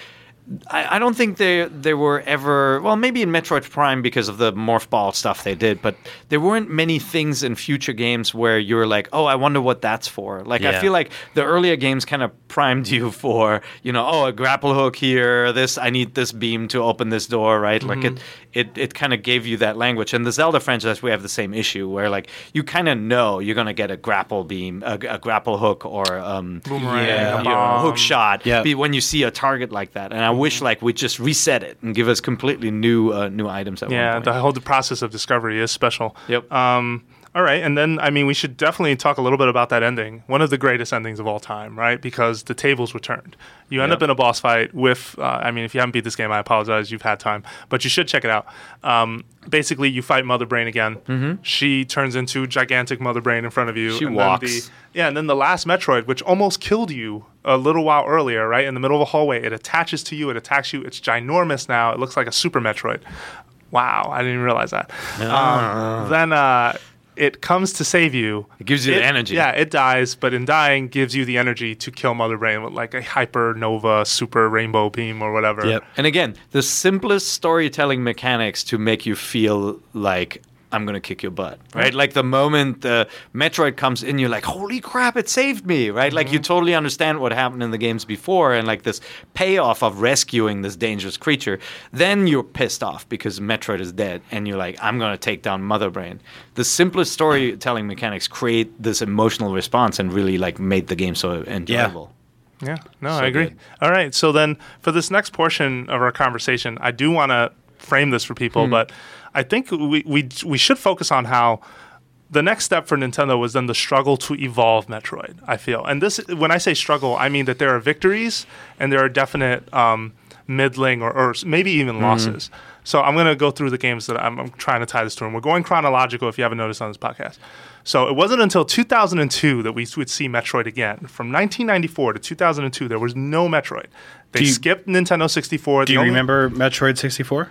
I, I don't think they they were ever well maybe in Metroid Prime because of the morph ball stuff they did but there weren't many things in future games where you were like oh I wonder what that's for. Like I feel like the earlier games kind of primed you for you know oh a grapple hook here this I need this beam to open this door right? Like it it, it kind of gave you that language. And the Zelda franchise we have the same issue where like you kind of know you're gonna get a grapple beam a, a grapple hook or um Boomerang, yeah, a you know, hook shot Yeah. when you see a target like that. And I wish like we just reset it and give us completely new uh, new items at Yeah, the whole process of discovery is special. Yep. Um, all right, and then I mean, we should definitely talk a little bit about that ending. One of the greatest endings of all time, right? Because the tables were turned. You end Yep. up in a boss fight with. Uh, I mean, if you haven't beat this game, I apologize. You've had time, but you should check it out. Um, basically, you fight Mother Brain again. Mm-hmm. She turns into gigantic Mother Brain in front of you. She and walks. Then the, yeah, and then the last Metroid, which almost killed you a little while earlier, right in the middle of a hallway, it attaches to you. It attacks you. It's ginormous now. It looks like a Super Metroid. Wow, I didn't even realize that. Um, then uh, it comes to save you. It gives you the energy. Yeah, it dies, but in dying, gives you the energy to kill Mother Brain with like a hypernova super rainbow beam or whatever. Yep. And again, the simplest storytelling mechanics to make you feel like I'm gonna kick your butt, right? Like the moment the Metroid comes in, you're like, "Holy crap, it saved me!" Right? Like you totally understand what happened in the games before, and like this payoff of rescuing this dangerous creature. Then you're pissed off because Metroid is dead, and you're like, "I'm gonna take down Mother Brain." The simplest storytelling mechanics create this emotional response and really like made the game so enjoyable. Yeah, no, So I agree. good. All right, so then for this next portion of our conversation, I do want to frame this for people, Hmm. but I think we, we we should focus on how the next step for Nintendo was then the struggle to evolve Metroid. I feel, and this when I say struggle, I mean that there are victories and there are definite um, middling or, or maybe even Mm-hmm. losses. So I'm going to go through the games that I'm, I'm trying to tie this to, and we're going chronological. If you haven't noticed on this podcast, so it wasn't until 2002 that we would see Metroid again. From 1994 to 2002, there was no Metroid. They you- skipped Nintendo 64. Do you only- remember Metroid 64?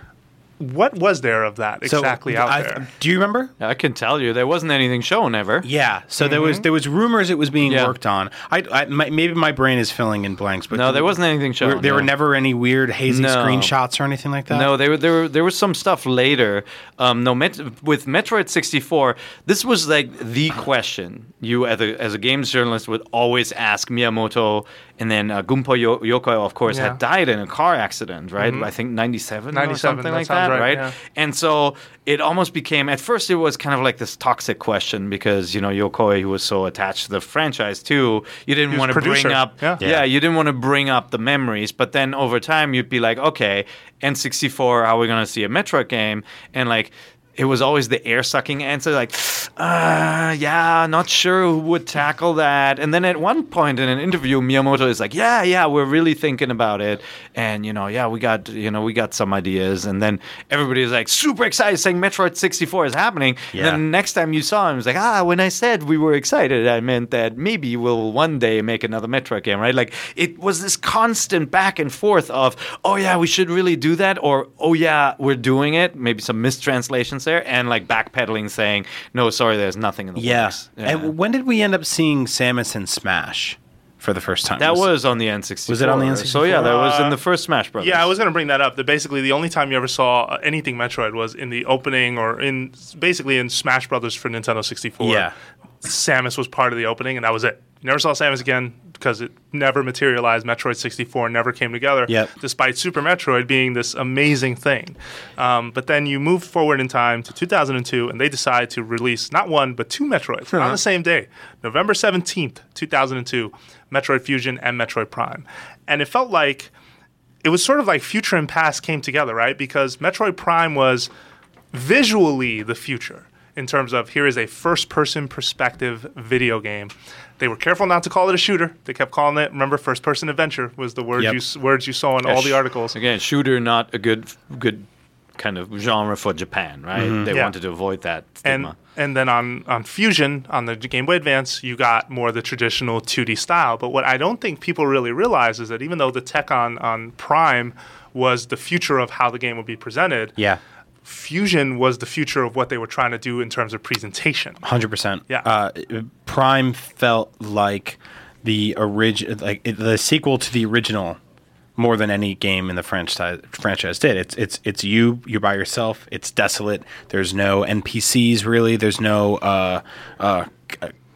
What was there of that exactly out I- there? Do you remember? I can tell you, there wasn't anything shown ever. Yeah. So there was there was rumors it was being Yeah. worked on. I, I my, maybe my brain is filling in blanks, but No, there wasn't anything shown. Were, there were never any weird hazy No. screenshots or anything like that. No, there were there were there was some stuff later. Um, no, Met, with Metroid 64, this was like the question you as a as a games journalist would always ask Miyamoto, and then uh, Gunpei Yo- Yokoi, of course, Yeah. had died in a car accident, right? I think 97, or something that like that, right, right? yeah. And so it almost became at first it was kind of like this toxic question because you know Yokoi, who was so attached to the franchise too, you didn't want to bring up yeah. yeah, you didn't want to bring up the memories, but then over time you'd be like, okay, N64, how are we going to see a Metroid game? And like, it was always the air sucking answer, like, uh, yeah, not sure who would tackle that. And then at one point in an interview, Miyamoto is like, yeah, yeah, we're really thinking about it, and you know, yeah, we got you know we got some ideas. And then everybody is like super excited, saying Metroid 64 is happening. Yeah. And then next time you saw him, it was like, ah, when I said we were excited, I meant that maybe we'll one day make another Metroid game, right? Like it was this constant back and forth of, oh yeah, we should really do that, or oh yeah, we're doing it. Maybe some mistranslations there, and like backpedaling, saying, no, sorry, there's nothing in the Yeah. works. And when did we end up seeing Samus in Smash for the first time? that was on the N64. Was it on the N64? So yeah, that was in the first Smash Brothers. Yeah, I was going to bring that up. That basically the only time you ever saw uh, anything Metroid was in the opening or in basically in Smash Brothers for Nintendo 64. Yeah. Samus was part of the opening, and that was it. Never saw Samus again because it never materialized. Metroid 64 never came together, Yep. despite Super Metroid being this amazing thing. Um, but then you move forward in time to 2002, and they decide to release not one, but two Metroids on the same day, November 17th, 2002, Metroid Fusion and Metroid Prime. And it felt like it was sort of like future and past came together, right? Because Metroid Prime was visually the future in terms of here is a first person perspective video game. They were careful not to call it a shooter. They kept calling it, remember, first person adventure was the word Yep. you words you saw in all the articles. Again, shooter not a good good kind of genre for Japan, right? They Mm-hmm. Yeah. wanted to avoid that and stigma. and then on on Fusion on the Game Boy Advance, you got more the traditional 2D style. But what I don't think people really realize is that even though the tech on on Prime was the future of how the game would be presented, Yeah. Fusion was the future of what they were trying to do in terms of presentation. Hundred percent. Yeah. Uh, Prime felt like the original, like the sequel to the original, more than any game in the franchise franchise did. It's it's it's you. You're by yourself. It's desolate. There's no NPCs really. There's no. Uh, uh,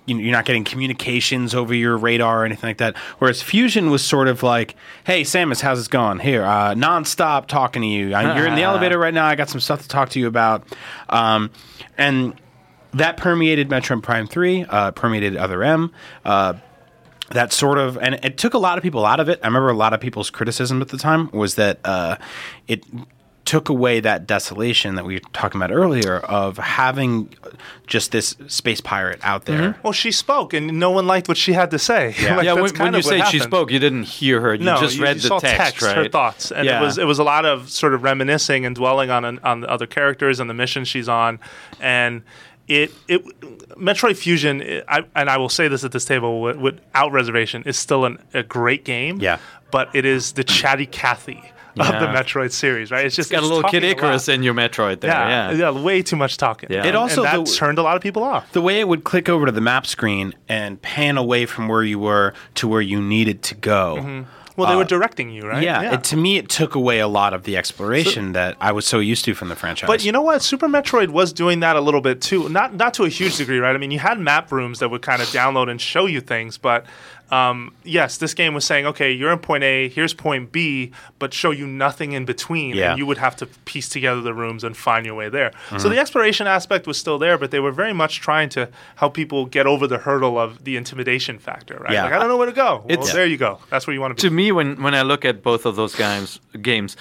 you're not getting communications over your radar or anything like that. Whereas Fusion was sort of like, "Hey, Samus, how's it going? Here, uh, nonstop talking to you. I, you're in the elevator right now. I got some stuff to talk to you about." Um, and that permeated Metroid Prime 3, uh, permeated Other M. Uh, that sort of, and it took a lot of people out of it. I remember a lot of people's criticism at the time was that uh, it took away that desolation that we were talking about earlier of having just this space pirate out mm-hmm. there. Well, she spoke, and no one liked what she had to say. Yeah. Like, yeah, when, when you of what say she spoke, you didn't hear her. You no, just you, read you the saw text, right? her thoughts, and Yeah. it was it was a lot of sort of reminiscing and dwelling on an, on the other characters and the mission she's on, and it it Metroid Fusion, it, I, and I will say this at this table without reservation, is still an, a great game. Yeah. but it is the chatty Cathy of the Metroid series, right? It's just got a little Kid Icarus in your Metroid there. Yeah, Yeah, yeah, way too much talking. Yeah. It also- and that the- turned a lot of people off. The way it would click over to the map screen and pan away from where you were to where you needed to go. Mm-hmm. Well, they were uh, directing you, right? Yeah, It, to me, it took away a lot of the exploration that I was so used to from the franchise. But you know what? Super Metroid was doing that a little bit too. Not not to a huge degree, right? I mean, you had map rooms that would kind of download and show you things, but um, yes, this game was saying, okay, you're in point A, here's point B, but show you nothing in between, Yeah. and you would have to piece together the rooms and find your way there. Mm-hmm. So the exploration aspect was still there, but they were very much trying to help people get over the hurdle of the intimidation factor, right? Yeah. Like I don't know where to go. Well, It's- there you go. That's where you want to be. to me, when when I look at both of those games, games,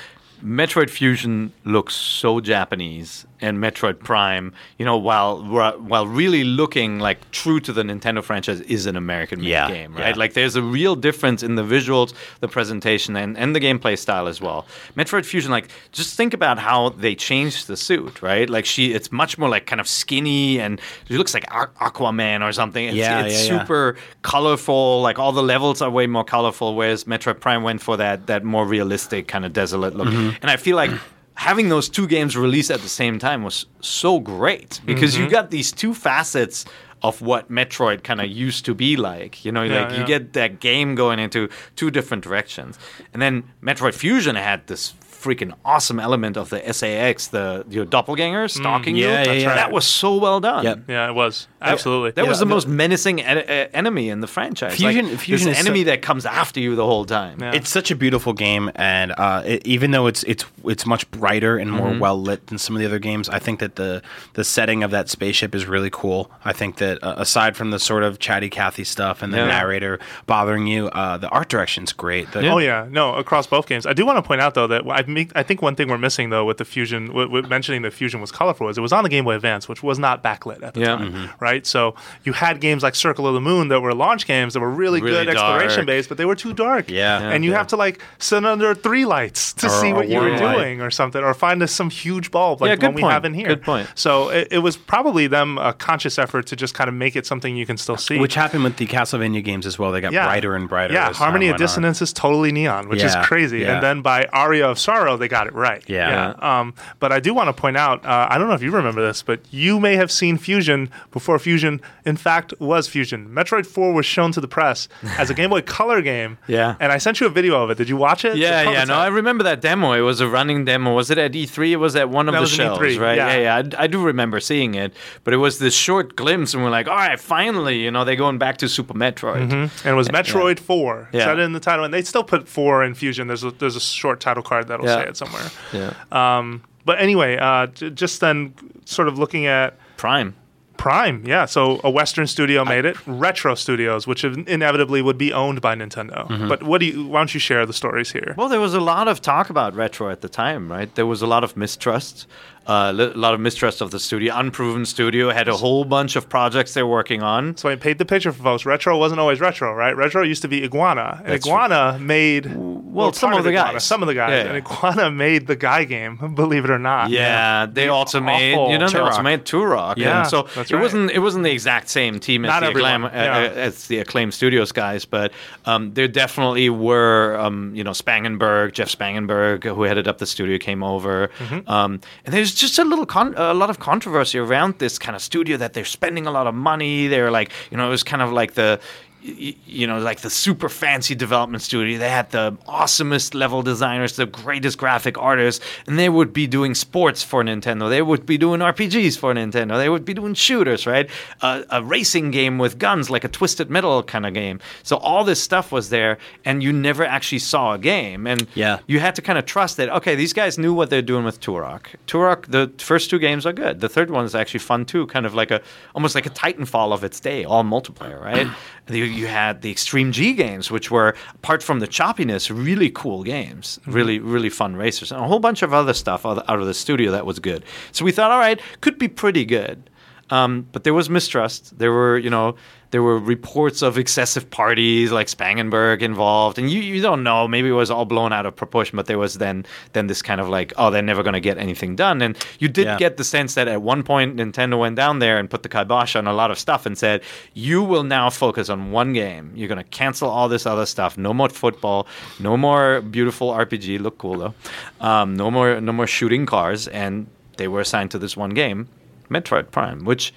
Metroid Fusion looks so Japanese, and Metroid Prime, you know, while while really looking like true to the Nintendo franchise, is an American-made Yeah, game, right? yeah. Like, there's a real difference in the visuals, the presentation, and and the gameplay style as well. Metroid Fusion, like, just think about how they changed the suit, right? Like, she, it's much more like kind of skinny, and she looks like Aquaman or something. It's, Yeah, it's yeah. super colorful. Like all the levels are way more colorful, whereas Metroid Prime went for that that more realistic kind of desolate look. Mm-hmm. And I feel like having those two games released at the same time was so great because Mm-hmm. you got these two facets of what Metroid kind of used to be like. You know, Yeah, like yeah. you get that game going into two different directions. And then Metroid Fusion had this freaking awesome element of the SA-X, the your doppelganger stalking you. Mm, yeah, yeah, yeah. That was so well done. Yep. Yeah, it was absolutely. That was Yeah, the the- most menacing en- uh, enemy in the franchise. Fusion- like, Fusion this is enemy so- that comes after you the whole time. Yeah. It's such a beautiful game, and uh, it, even though it's it's it's much brighter and more well lit than some of the other games, I think that the the setting of that spaceship is really cool. I think that that uh, aside from the sort of chatty Cathy stuff and the Yeah. narrator bothering you, uh, the art direction's great. The, Oh yeah, no, across both games. I do want to point out though that I, mean, I think one thing we're missing though with the fusion, w- w- mentioning the fusion was colorful, is it was on the Game Boy Advance, which was not backlit at the Yeah. time, mm-hmm. right? So you had games like Circle of the Moon that were launch games that were really, Really good exploration dark. based, but they were too dark. Yeah. and you have to like sit under three lights to Or- see what you were light. doing or something, or find us some huge bulb like Yeah, the good one we have in here. Good point. So it, it was probably them a conscious effort to just kind of make it something you can still see. Which happened with the Castlevania games as well. They got brighter and brighter. Yeah, Harmony of went on. Dissonance is totally neon, which Yeah, is crazy. yeah. And then by Aria of Sorrow, they got it right. Yeah. Um, but I do want to point out, uh, I don't know if you remember this, but you may have seen Fusion before Fusion, in fact, was Fusion. Metroid 4 was shown to the press as a Game Boy Color game. Yeah. And I sent you a video of it. Did you watch it? Yeah, yeah, no. I remember that demo. It was a running demo. Was it at E3? It was at one of That the shows, E3, right? yeah. yeah. I, I do remember seeing it, but it was this short glimpse, and we're like, all right, finally, you know, they're going back to Super Metroid. And it was Metroid 4. Yeah. It in the title. And they still put 4 in Fusion. There's a, there's a short title card that'll Yeah. say it somewhere. Yeah, Um, but anyway, uh, j- just then sort of looking at Prime. Prime, yeah. So a Western studio made it. Retro Studios, which inevitably would be owned by Nintendo. Mm-hmm. But what do you? Why don't you share the stories here? Well, there was a lot of talk about retro at the time, right? There was a lot of mistrust, uh, a lot of mistrust of the studio. Unproven studio had a whole bunch of projects they're working on. So I paid the picture for folks. Retro wasn't always retro, right? Retro used to be Iguana, and That's Iguana made well, some part of the Iguana, guys. some of the guys, and Iguana made the guy game. Believe it or not. Yeah, they also made you know they also made Turok. Yeah, and so that's it wasn't it wasn't the exact same team as Not the everyone, acclaim, uh, yeah. uh, as the acclaim studios guys, but um, there definitely were um, you know Spangenberg, Jeff Spangenberg, who headed up the studio, came over, Mm-hmm. um, and there's just a little con- a lot of controversy around this kind of studio that they're spending a lot of money. They're like you know it was kind of like the you know, like the super fancy development studio. They had the awesomest level designers, the greatest graphic artists, and they would be doing sports for Nintendo. They would be doing RPGs for Nintendo. They would be doing shooters, right? Uh, a racing game with guns, like a Twisted Metal kind of game. So all this stuff was there, and you never actually saw a game. And Yeah. you had to kind of trust that, okay, these guys knew what they're doing with Turok. Turok, the first two games are good. The third one is actually fun too, kind of like a, almost like a Titanfall of its day, all multiplayer, right? you, you had the Extreme G games, which were, apart from the choppiness, really cool games, really, really fun racers, and a whole bunch of other stuff out out of the studio that was good. So we thought, all right, could be pretty good. Um, but there was mistrust. There were, you know, there were reports of excessive parties, like Spangenberg involved, and you, you don't know. Maybe it was all blown out of proportion, but there was then then this kind of like, oh, they're never going to get anything done. And you did Yeah. get the sense that at one point Nintendo went down there and put the kibosh on a lot of stuff and said, you will now focus on one game. You're going to cancel all this other stuff. No more football. No more beautiful RPG. Look cool though. Um, no more no more shooting cars. And they were assigned to this one game, Metroid Prime, which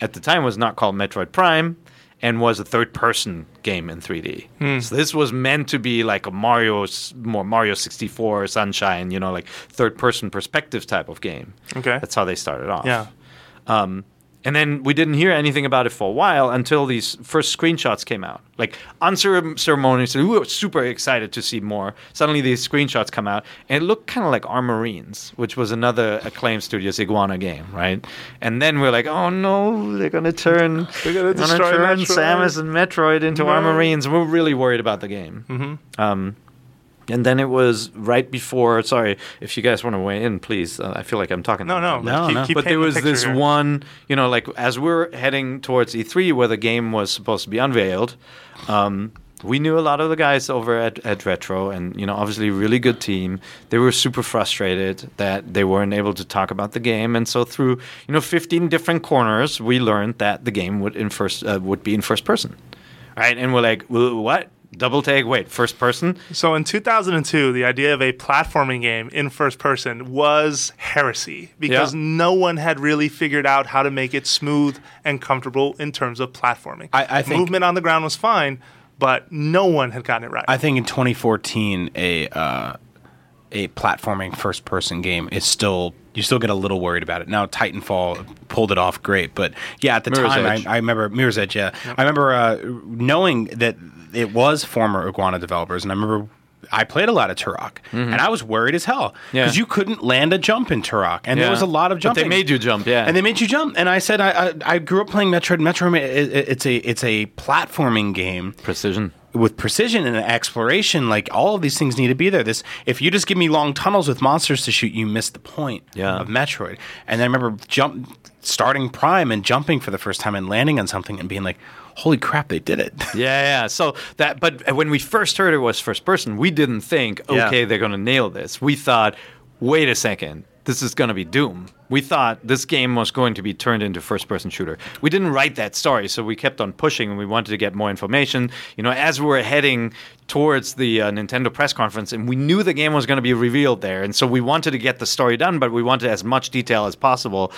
at the time was not called Metroid Prime and was a third person game in 3D. Hmm. So this was meant to be like a Mario more Mario 64 Sunshine, you know, like third person perspective type of game. Okay. That's how they started off. Yeah. Um, and then we didn't hear anything about it for a while until these first screenshots came out. Like unceremoniously, we were super excited to see more. Suddenly these screenshots come out, and it looked kind of like Armorines, which was another Acclaim Studios Iguana game, right? And then we're like, oh no, they're gonna turn, They're gonna destroy turn Metroid. Samus and Metroid into No. Armorines. We're really worried about the game. Mm-hmm. Um, and then it was right before. Sorry, if you guys want to weigh in, please. Uh, I feel like I'm talking. No, no, No, keep, no. keep but there was picture this here. one, you know, like as we're heading towards E3, where the game was supposed to be unveiled. Um, we knew a lot of the guys over at, at Retro, and you know, obviously, really good team. They were super frustrated that they weren't able to talk about the game, and so through you know, 15 different corners, we learned that the game would in first uh, would be in first person, right? And we're like, "Wh- what? Double take? Wait, first person? So in 2002, the idea of a platforming game in first person was heresy because Yeah. no one had really figured out how to make it smooth and comfortable in terms of platforming. I- I think- movement on the ground was fine, but no one had gotten it right. I think in 2014, a uh, a platforming first person game is still you still get a little worried about it. Now Titanfall pulled it off great, but yeah, at the Mirror's time I, I remember Mirror's Edge. Yeah, I remember uh, knowing that it was former Iguana developers, and I remember I played a lot of Turok, and I was worried as hell Mm-hmm. Yeah. because you couldn't land a jump in Turok, and there was a lot of But they made you jump, yeah. and they made you jump. And I said, I I, I grew up playing Metroid. Metroid, it, it- it's a it's a platforming game Precision. With precision and exploration. Like all of these things need to be there. This if you just give me long tunnels with monsters to shoot, you miss the point Yeah. of Metroid. And I remember jump starting Prime and jumping for the first time and landing on something and being like, "Holy crap, they did it!" Yeah, yeah. So that, but when we first heard it was first person, we didn't think, Yeah. okay, they're gonna nail this. We thought, wait a second, this is gonna be Doom. We thought this game was going to be turned into first person shooter. We didn't write that story, so we kept on pushing, and we wanted to get more information. You know, as we were heading towards the uh, Nintendo press conference, and we knew the game was going to be revealed there, and so we wanted to get the story done, but we wanted as much detail as possible.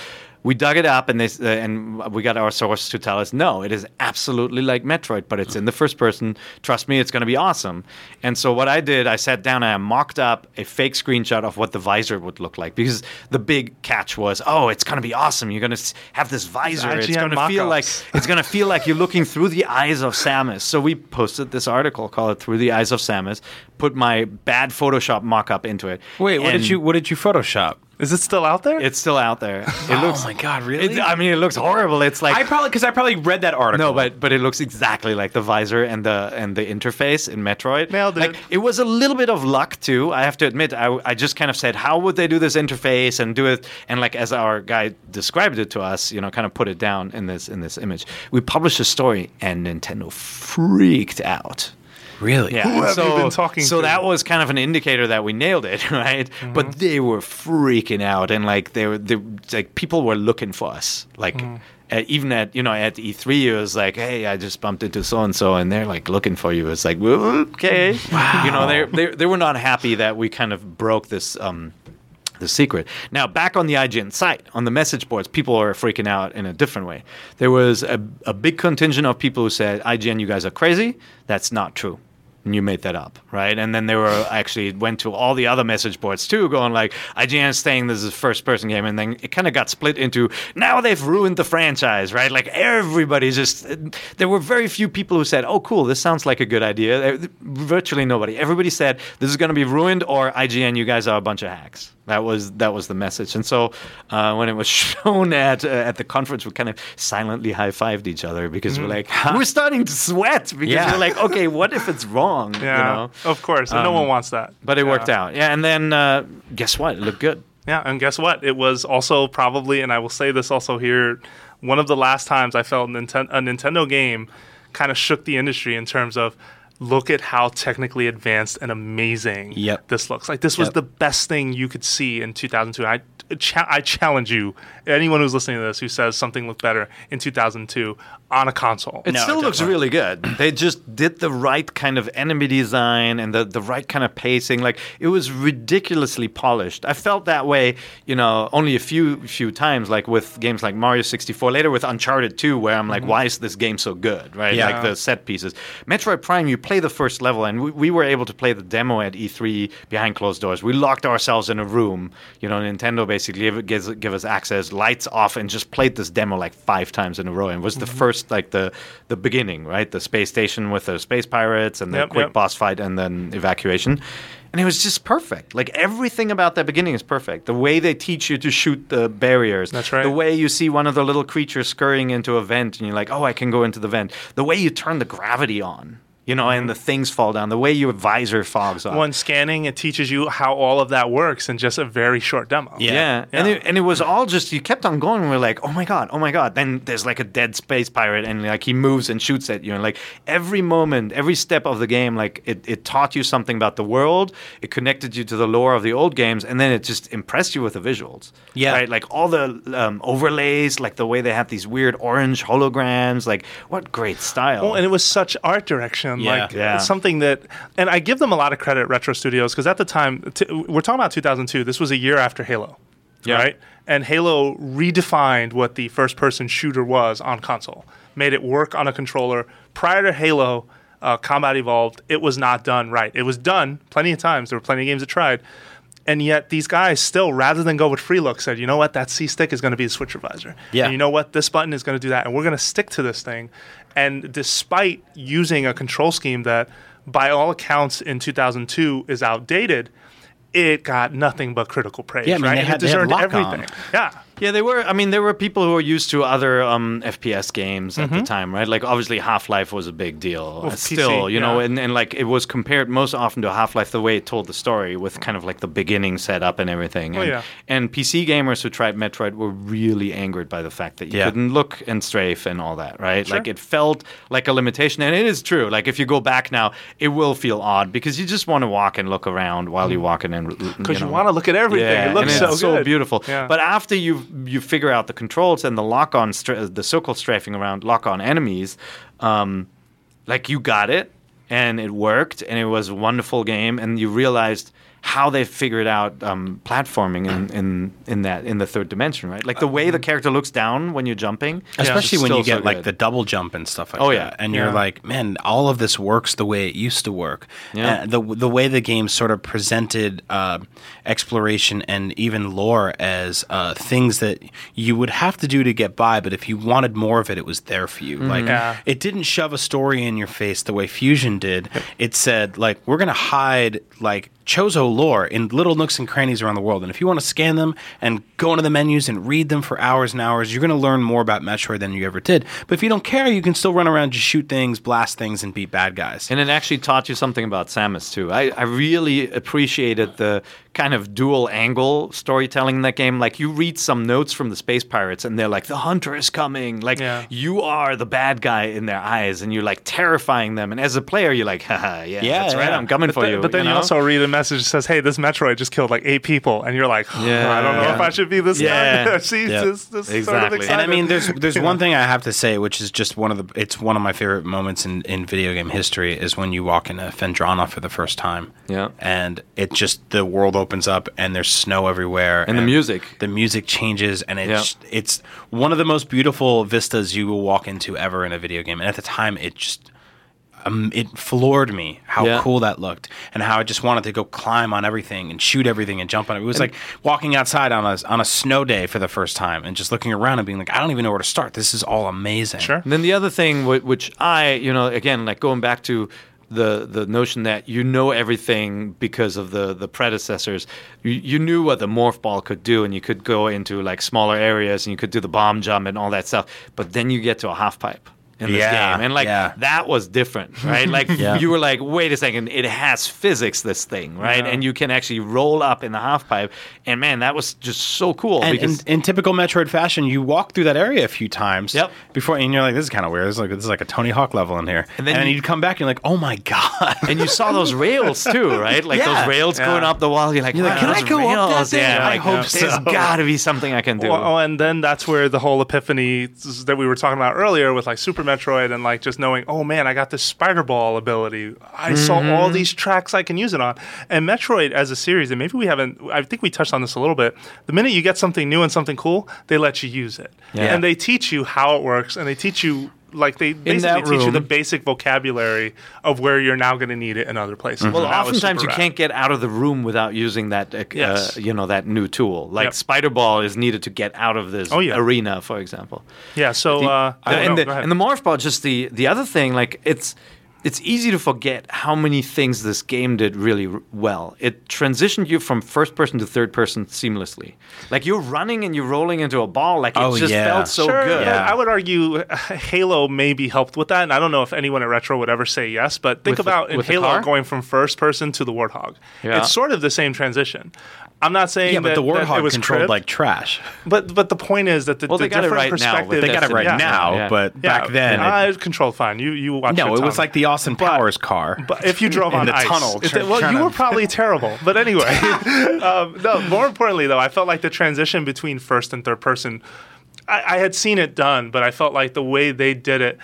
We dug it up, and they uh, and we got our source to tell us, no, it is absolutely like Metroid, but it's in the first person. Trust me, it's going to be awesome. And so what I did, I sat down and I mocked up a fake screenshot of what the visor would look like because the big catch was, oh, it's going to be awesome. You're going to have this visor. It's going to feel like it's going to feel like you're looking through the eyes of Samus. So we posted this article called "Through the Eyes of Samus." Put my bad Photoshop mock-up into it. Wait, what and did you what did you Photoshop? Is it still out there? It's still out there. It oh looks. my god, really? It, I mean, it looks horrible. It's like I probably because I probably read that article. no, but but it looks exactly like the visor and the and the interface in Metroid. Nailed it. Like it was a little bit of luck too. I have to admit. I, I just kind of said, how would they do this interface and do it? And like as our guy described it to us, you know, kind of put it down in this in this image. We published a story, and Nintendo freaked out. Really, Yeah. Who have so, you been talking so to? that was kind of an indicator that we nailed it, right? Mm-hmm. But they were freaking out, and like they were, they, like people were looking for us, like. At, even at you know at E3 it was like hey I just bumped into so and so and they're like looking for you it's like okay wow. you know they they they were not happy that we kind of broke this um the secret. Now, back on the IGN site, on the message boards, people are freaking out in a different way. There was a, a big contingent of people who said, IGN, you guys are crazy. That's not true. And you made that up, right? And then they were actually went to all the other message boards too, going like, IGN is saying this is a first person game. And then it kind of got split into now they've ruined the franchise, right? Like everybody just, there were very few people who said, oh, cool, this sounds like a good idea. Virtually nobody. Everybody said, this is going to be ruined or IGN, you guys are a bunch of hacks. That was that was the message, and so uh, when it was shown at uh, at the conference, we kind of silently high fived each other because we're like we're starting to sweat because Yeah. we're like, okay, what if it's wrong? Yeah, You know? of course. And no Um, one wants that. But it Yeah. worked out, yeah. And then uh, guess what? It looked good. Yeah, and guess what? It was also probably, and I will say this also here, one of the last times I felt Ninten- a Nintendo game kind of shook the industry in terms of look at how technically advanced and amazing Yep. this looks. Like this was Yep. the best thing you could see in 2002. I cha- I challenge you, anyone who's listening to this who says something looked better in 2002 on a console. It No, still it looks definitely- really good. They just did the right kind of enemy design and the, the right kind of pacing. Like it was ridiculously polished. I felt that way, you know, only a few few times, like with games like Mario 64, later with Uncharted 2, where I'm like, mm-hmm. why is this game so good? Right? Yeah. Like the set pieces. Metroid Prime, you play the first level, and we, we were able to play the demo at E3 behind closed doors. We locked ourselves in a room. You know, Nintendo basically give, gives, give us access, lights off, and just played this demo like five times in a row. And it was the mm-hmm. first, like the the beginning, right? The space station with the space pirates and the Yep, quick yep. boss fight, and then evacuation. And it was just perfect. Like everything about that beginning is perfect. The way they teach you to shoot the barriers. That's right. The way you see one of the little creatures scurrying into a vent, and you're like, oh, I can go into the vent. The way you turn the gravity on, you know, and the things fall down. The way your visor fogs off. When scanning, it teaches you how all of that works in just a very short demo. Yeah. Yeah, and it, and it was all just you kept on going. And we're like, oh my god, oh my god. Then there's like a dead space pirate, and like he moves and shoots at you, and like every moment, every step of the game, like it, it taught you something about the world. It connected you to the lore of the old games, and then it just impressed you with the visuals. Yeah. right. Like all the um, overlays, like the way they have these weird orange holograms. Like what great style. Well, and it was such art direction, Yeah. like Yeah. something that, and I give them a lot of credit, Retro Studios, because at the time, t- we're talking about 2002. This was a year after Halo, Yeah. right? And Halo redefined what the first-person shooter was on console, made it work on a controller. Prior to Halo, uh, Combat Evolved, it was not done right. It was done plenty of times. There were plenty of games that tried. And yet, these guys still, rather than go with free look, said, you know what, that C stick is going to be the switcher visor. Yeah. And you know what, this button is going to do that. And we're going to stick to this thing. And despite using a control scheme that by all accounts in 2002 is outdated, it got nothing but critical praise. Yeah, I mean, right? they had- it deserved Lock On. everything. Yeah. Yeah, they were. I mean, there were people who were used to other um, FPS games at the time, right? Like, obviously, Half Life was a big deal. Well, Uh, PC, Still, you know, yeah. and, and like it was compared most often to Half Life the way it told the story with kind of like the beginning setup and everything. Oh, And, yeah. and PC gamers who tried Metroid were really angered by the fact that you Yeah. couldn't look and strafe and all that, right? Sure. Like, it felt like a limitation. And it is true. Like, if you go back now, it will feel odd because you just want to walk and look around while you're walking and Because you, know, want to look at everything. yeah, it looks and so it's good. beautiful. Yeah. But after you you figure out the controls and the lock on stra- the circle strafing around lock on enemies, um, like you got it and it worked and it was a wonderful game and you realized how they figured out um, platforming in, in in that in the third dimension, right? Like the way the character looks down when you're jumping, Especially is when you get so like the double jump and stuff like Oh, that. yeah. And you're like, man, all of this works the way it used to work. Yeah. Uh, the the way the game sort of presented uh, exploration and even lore as uh, things that you would have to do to get by, but if you wanted more of it, it was there for you. Like Yeah. it didn't shove a story in your face the way Fusion did. It said like we're gonna hide like Chozo lore in little nooks and crannies around the world, and if you want to scan them and go into the menus and read them for hours and hours, you're gonna learn more about Metroid than you ever did. But if you don't care, you can still run around, just shoot things, blast things, and beat bad guys. And it actually taught you something about Samus too. I, I really appreciated the kind of dual angle storytelling in that game. Like you read some notes from the space pirates and they're like, the hunter is coming. Like Yeah. you are the bad guy in their eyes and you're like terrifying them. And as a player, you're like, haha, yeah, Yeah, that's right. yeah. I'm coming But, for then- you. but then you, know? also read a message that says, "Hey, this Metroid just killed like eight people," and you're like, Yeah. "I don't know Yeah. if I should be this Yeah. guy." See, Yeah. this, this sort of Exactly. excited. And I mean, there's there's one thing I have to say, which is just one of the it's one of my favorite moments in, in video game history is when you walk into Phendrana for the first time. Yeah. And it just the world opens up and there's snow everywhere. And the music. The music changes and it's Yeah. it's one of the most beautiful vistas you will walk into ever in a video game. And at the time it just um, it floored me how Yeah. cool that looked and how I just wanted to go climb on everything and shoot everything and jump on it. It was like walking outside on a on a snow day for the first time and just looking around and being like, I don't even know where to start. This is all amazing. Sure. And then the other thing, wh- which I, you know, again, like going back to the the notion that you know everything because of the the predecessors, you, you knew what the morph ball could do, and you could go into like smaller areas, and you could do the bomb jump and all that stuff. But then you get to a half pipe. In this Yeah, game, and like yeah. that was different, right? Like Yeah. you were like, wait a second, it has physics, this thing, right? Yeah. And you can actually roll up in the half pipe, and man, that was just so cool And because in, in typical Metroid fashion, you walk through that area a few times. Yep. Before, and you're like, "This is kind of weird. This is like this is like a Tony Hawk level in here." And And then then, you- you, would come back and you're like, "Oh my god!" and you saw those rails too, right? Like Yeah. those rails Yeah. going up the wall. You're like, You're like, "Can I those go up that thing? Yeah, I like, hope There's so. There's got to be something I can do. Well, oh, and then that's where the whole epiphany that we were talking about earlier with like Super Metroid and like just knowing, oh man, I got this spider ball ability. I saw Mm-hmm. all these tracks I can use it on. And Metroid as a series, and maybe we haven't, I think we touched on this a little bit. The minute you get something new and something cool, they let you use it. Yeah. And they teach you how it works and they teach you. Like they basically that teach you the basic vocabulary of where you're now going to need it in other places. well, And that was oftentimes you rad. can't get out of the room without using that, uh, Yes. uh, you know, that new tool. Like Yep. Spider Ball is needed to get out of this Oh, yeah. arena, for example. Yeah. So, uh, The- and, no, the, go ahead. and the morph ball, just the the other thing, like it's it's easy to forget how many things this game did really r- well. It transitioned you from first person to third person seamlessly. Like you're running and you're rolling into a ball, like it Oh, just yeah. felt so sure, good. but I would argue uh, Halo maybe helped with that, and I don't know if anyone at Retro would ever say yes. But think With the- about in Halo going from first person to the Warthog. Yeah. It's sort of the same transition. I'm not saying yeah, but that, the that it Warthog was controlled cribbed, like trash. but but the point is that the, Well, the they got it right now. They got it right Yeah. now, Yeah. but Yeah, back then, uh, it- it's controlled fine. You you watched no, it was like the Austin Powers car. But if you drove In on the ice, tunnel, If they- well, you to- were probably terrible. But anyway, um, no. More importantly, though, I felt like the transition between first and third person. I, I had seen it done, but I felt like the way they did it.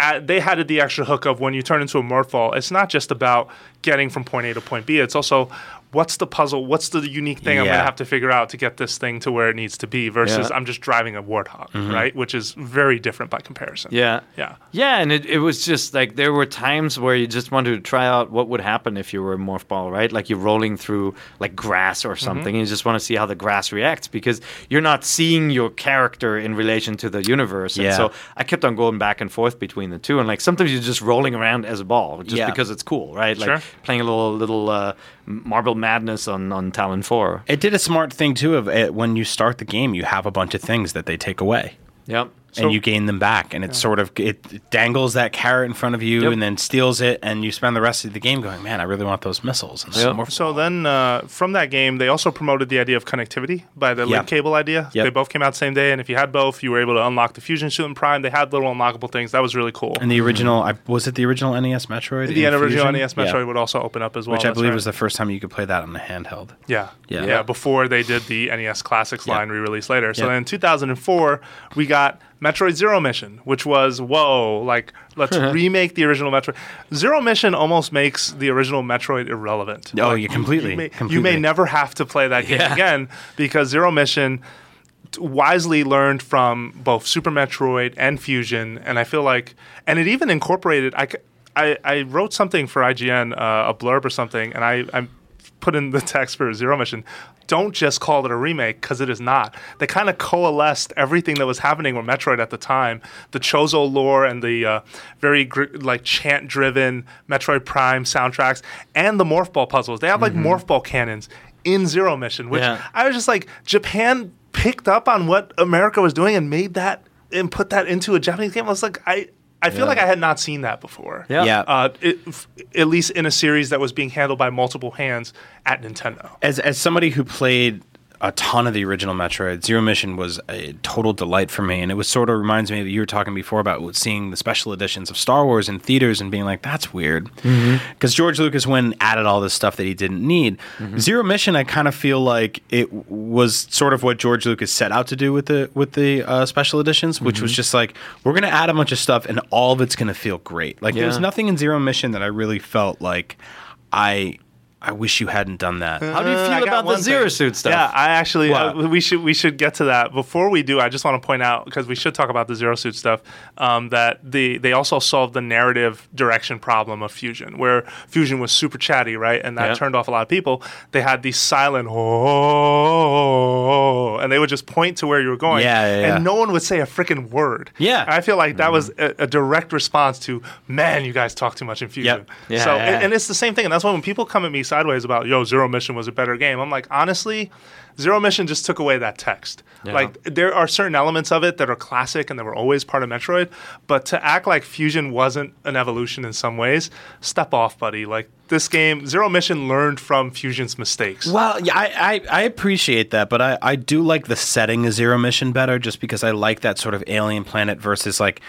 At, they had the extra hook of when you turn into a morph ball, it's not just about getting from point A to point B. It's also what's the puzzle? What's the unique thing I'm going to have to figure out to get this thing to where it needs to be versus Yeah. I'm just driving a warthog, mm-hmm. right? Which is very different by comparison. Yeah. Yeah. Yeah, and it, it was just like there were times where you just wanted to try out what would happen if you were a morph ball, right? Like you're rolling through like grass or mm-hmm. something, and you just want to see how the grass reacts because you're not seeing your character in relation to the universe. And Yeah. so I kept on going back and forth between the two, and like sometimes you're just rolling around as a ball just Yeah. because it's cool, right? Like Sure. Playing a little little uh, Marble Madness on on Tallon Four. It did a smart thing too. Of it, when you start the game, you have a bunch of things that they take away, Yep. And you gain them back, and it sort of it dangles that carrot in front of you, Yep. and then steals it, and you spend the rest of the game going, "Man, I really want those missiles." And Yep. more So then, uh, from that game, they also promoted the idea of connectivity by the Yeah. link cable idea. Yep. They both came out the same day, and if you had both, you were able to unlock the Fusion Suit and Prime. They had little unlockable things. That was really cool. And the original, I, was it the original NES Metroid? the original Fusion? NES Yeah. Metroid would also open up as well. which I believe right. was the first time you could play that on the handheld. Yeah. Yeah. yeah. Before they did the NES Classics Yeah. line re release later. So Yeah. then in 2004, we got Metroid Zero Mission, which was, whoa, like, let's remake the original Metroid. Zero Mission almost makes the original Metroid irrelevant. Oh, Like, yeah, completely, You may, you may never have to play that game Yeah. again because Zero Mission wisely learned from both Super Metroid and Fusion, and I feel like, and it even incorporated. I I wrote something for IGN, uh, a blurb or something, and I, I put in the text for Zero Mission. Don't just call it a remake because it is not. They kind of coalesced everything that was happening with Metroid at the time, the Chozo lore and the uh, very gr- like chant-driven Metroid Prime soundtracks, and the Morph Ball puzzles. They have like Morph Ball cannons in Zero Mission, which Yeah. I was just like, Japan picked up on what America was doing and made that and put that into a Japanese game. I was like, I, I feel Yeah. like I had not seen that before. Yeah. Yeah. Uh, it, f- at least in a series that was being handled by multiple hands at Nintendo. As as somebody who played a ton of the original Metroid, Zero Mission was a total delight for me, and it was sort of reminds me of you were talking before about seeing the special editions of Star Wars in theaters and being like, "That's weird," mm-hmm. because George Lucas went and added all this stuff that he didn't need. Mm-hmm. Zero Mission, I kind of feel like it was sort of what George Lucas set out to do with the with the uh, special editions, which was mm-hmm. just like we're gonna add a bunch of stuff, and all of it's gonna feel great. Like there was nothing in Zero Mission that I really felt like I. I wish you hadn't done that. How do you Uh, feel I got about the zero thing. Suit stuff? Yeah, I actually uh, we should we should get to that. Before we do, I just want to point out because we should talk about the Zero Suit stuff. Um, that the they also solved the narrative direction problem of Fusion, where Fusion was super chatty, right, and that Yeah. turned off a lot of people. They had these silent oh, and they would just point to where you were going, Yeah, yeah, yeah. and no one would say a freaking word. Yeah. I feel like that was a, a direct response to man, you guys talk too much in Fusion. Yep. Yeah, so yeah. and, and it's the same thing, and that's why when people come at me sideways about yo Zero Mission was a better game, I'm like honestly, Zero Mission just took away that text. Yeah. Like there are certain elements of it that are classic and that were always part of Metroid, but to act like Fusion wasn't an evolution in some ways, step off, buddy. Like this game, Zero Mission learned from Fusion's mistakes. Well, yeah, I, I, I appreciate that, but I, I do like the setting of Zero Mission better just because I like that sort of alien planet versus like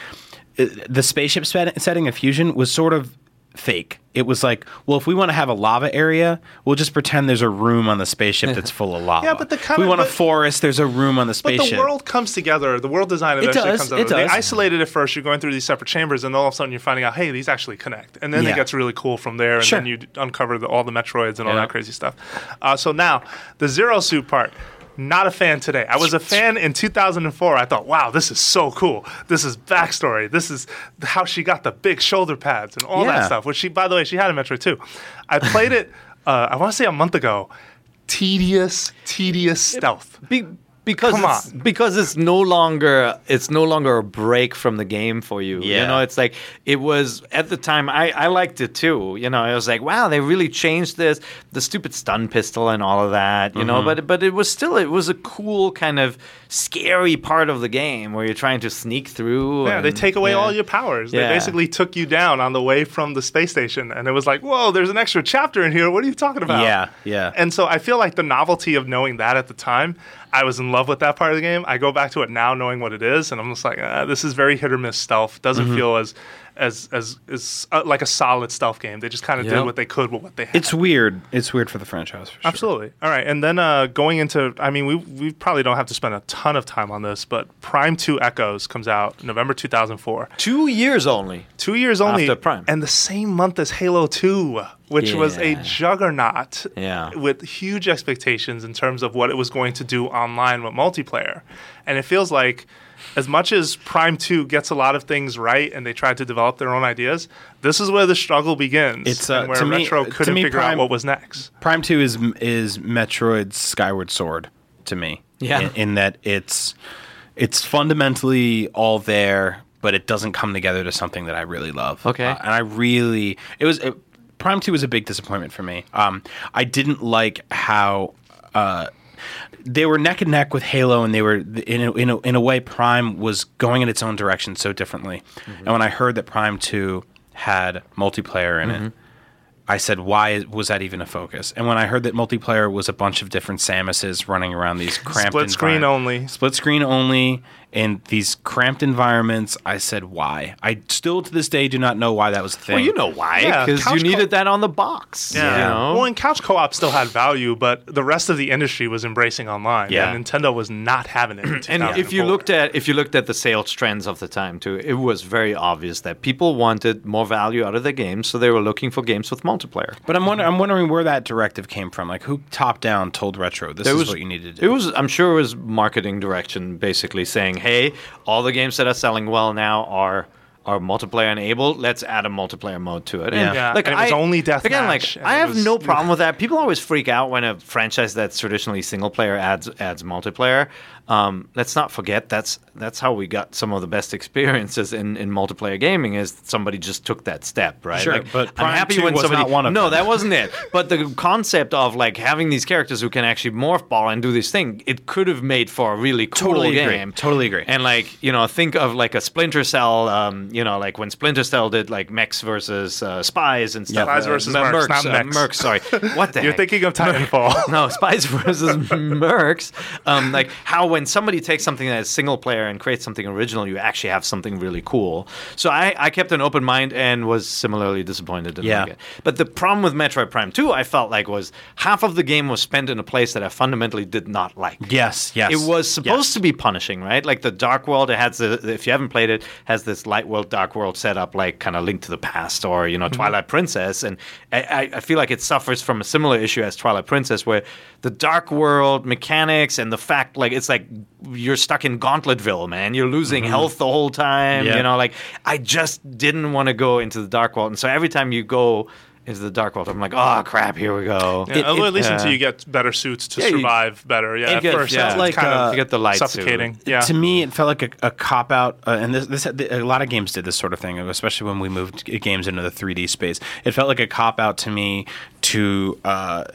uh, the spaceship setting of Fusion was sort of fake. It was like, well, if we want to have a lava area, we'll just pretend there's a room on the spaceship that's full of lava. Yeah, but the if kinda- we want a forest, there's a room on the spaceship. But the world comes together. The world design eventually does, comes it together. They isolated it first. You're going through these separate chambers, and all of a sudden you're finding out, hey, these actually connect. And then Yeah. it gets really cool from there. And Sure. then you uncover the, all the Metroids and all Yeah. that crazy stuff. Uh, so now the Zero Suit part. Not a fan today. I was a fan in 2004. I thought, wow, this is so cool. This is backstory. This is how she got the big shoulder pads and all that stuff. Which she, by the way, she had in Metroid too. I played it. Uh, I want to say a month ago. Tedious, tedious stealth. Be- because Come it's, on. because it's no longer it's no longer a break from the game for you. You know, it's like it was at the time. I I liked it too. You know, I was like, wow, they really changed this, the stupid stun pistol and all of that. You Mm-hmm. know, but but it was still it was a cool kind of scary part of the game where you're trying to sneak through. Yeah, they take away yeah. all your powers. They basically took you down on the way from the space station, and it was like, "Whoa, there's an extra chapter in here. What are you talking about?" Yeah, yeah. And so I feel like the novelty of knowing that at the time, I was in love with that part of the game. I go back to it now, knowing what it is, and I'm just like, ah, "This is very hit or miss stealth. Doesn't Mm-hmm. feel as as as as uh, like a solid stealth game. They just kind of Yep. did what they could with what they had. It's weird. It's weird for the franchise. For sure. Absolutely. All right, and then uh, going into, I mean, we we probably don't have to spend a ton of time on this, but Prime Two Echoes comes out November 2004. Two years only. Two years only, After Prime. and the same month as Halo Two, which was a juggernaut. Yeah. With huge expectations in terms of what it was going to do online with multiplayer, and it feels like. As much as Prime 2 gets a lot of things right and they tried to develop their own ideas, this is where the struggle begins. It's, uh, and where to me- Retro couldn't me, figure out what was next. Prime Two is is Metroid's Skyward Sword to me. Yeah. In, in that it's it's fundamentally all there, but it doesn't come together to something that I really love. Okay. Uh, and I really it was it, Prime Two was a big disappointment for me. Um, I didn't like how. Uh, they were neck and neck with Halo, and they were in a, in a, in a way. Prime was going in its own direction so differently. Mm-hmm. And when I heard that Prime Two had multiplayer in it, mm-hmm. I said, "Why was that even a focus?" And when I heard that multiplayer was a bunch of different Samuses running around these cramped Split screen only. split screen only, in these cramped environments, I said, "Why?" I still to this day do not know why that was a thing. Well, you know why? Yeah, Because couch you co- needed that on the box. Yeah. You know? Well, and couch co-op still had value, but the rest of the industry was embracing online. Yeah. And Nintendo was not having it. in and if you looked at if you looked at the sales trends of the time too, it was very obvious that people wanted more value out of their games, so they were looking for games with multiplayer. But I'm wondering, I'm wondering where that directive came from. Like, who top down told Retro this There is was- what you need to do? It was, I'm sure, it was marketing direction, basically saying, "Hey, all the games that are selling well now are are multiplayer enabled. Let's add a multiplayer mode to it." And, Yeah. And it was only deathmatch, Again, like I have was- no problem with that. People always freak out when a franchise that's traditionally single player adds adds multiplayer. Um, let's not forget that's that's how we got some of the best experiences in, in multiplayer gaming. Is somebody just took that step, right? Sure, but I'm happy 2 when was somebody not one of no, them. that wasn't it. But the concept of like having these characters who can actually morph ball and do this thing, it could have made for a really cool Totally agree. game. Totally agree. And like you know, think of like a Splinter Cell. Um, you know, like when Splinter Cell did like mechs versus uh, spies and stuff. Spies Uh, versus m- mercs, mercs, not uh, mechs. mercs, Sorry, what the hell? You're heck? thinking of Titanfall. no, Spies versus Mercs. Um, like how when somebody takes something that is single player and creates something original, you actually have something really cool. So I, I kept an open mind and was similarly disappointed. Didn't Yeah. like. But the problem with Metroid Prime 2, I felt like was half of the game was spent in a place that I fundamentally did not like. yes, yes. It was supposed Yes. to be punishing, right? Like the Dark World, it has the if you haven't played it, has this Light World, Dark World setup, like kind of Link to the Past or you know Mm-hmm. Twilight Princess, and I- I feel like it suffers from a similar issue as Twilight Princess, where the Dark World mechanics and the fact like it's like you're stuck in Gauntletville, man. You're losing health the whole time. Mm-hmm. Yeah. You know, like I just didn't want to go into the Dark World, and so every time you go into the Dark World, I'm like, oh crap, here we go. Yeah, well, at least yeah. until you get better suits to Yeah, you- survive better. Yeah, It at gets- first yeah. it's Like, kind uh, of You get the light suit. suffocating. Yeah. To me, it felt like a, a cop out, uh, and this, this a lot of games did this sort of thing, especially when we moved games into the 3D space. It felt like a cop out to me to uh,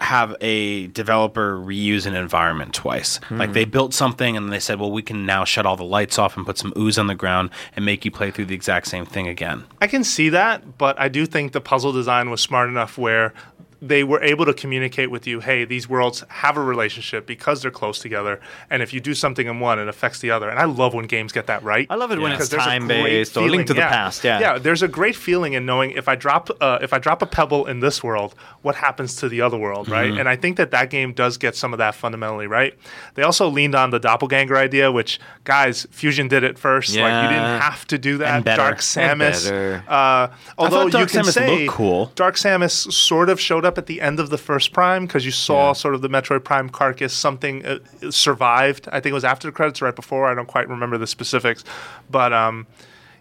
have a developer reuse an environment twice. Like they built something and they said, "Well, we can now shut all the lights off and put some ooze on the ground and make you play through the exact same thing again." I can see that, but I do think the puzzle design was smart enough where they were able to communicate with you, hey, these worlds have a relationship because they're close together, and if you do something in one, it affects the other. And I love when games get that right. I love it when it's a time based or feeling- Link to the Past. Yeah, yeah. There's a great feeling in knowing if I drop uh, if I drop a pebble in this world, what happens to the other world, right? Mm-hmm. And I think that that game does get some of that fundamentally right. They also leaned on the doppelganger idea, which guys, Fusion did it first. Like you didn't have to do that. And better. Dark Samus. better. Uh, although you Dark can Samus say looked cool. Dark Samus sort of showed up at the end of the first Prime because you saw Yeah. sort of the Metroid Prime carcass. Something uh, survived. I think it was after the credits, or right before. I don't quite remember the specifics, but um,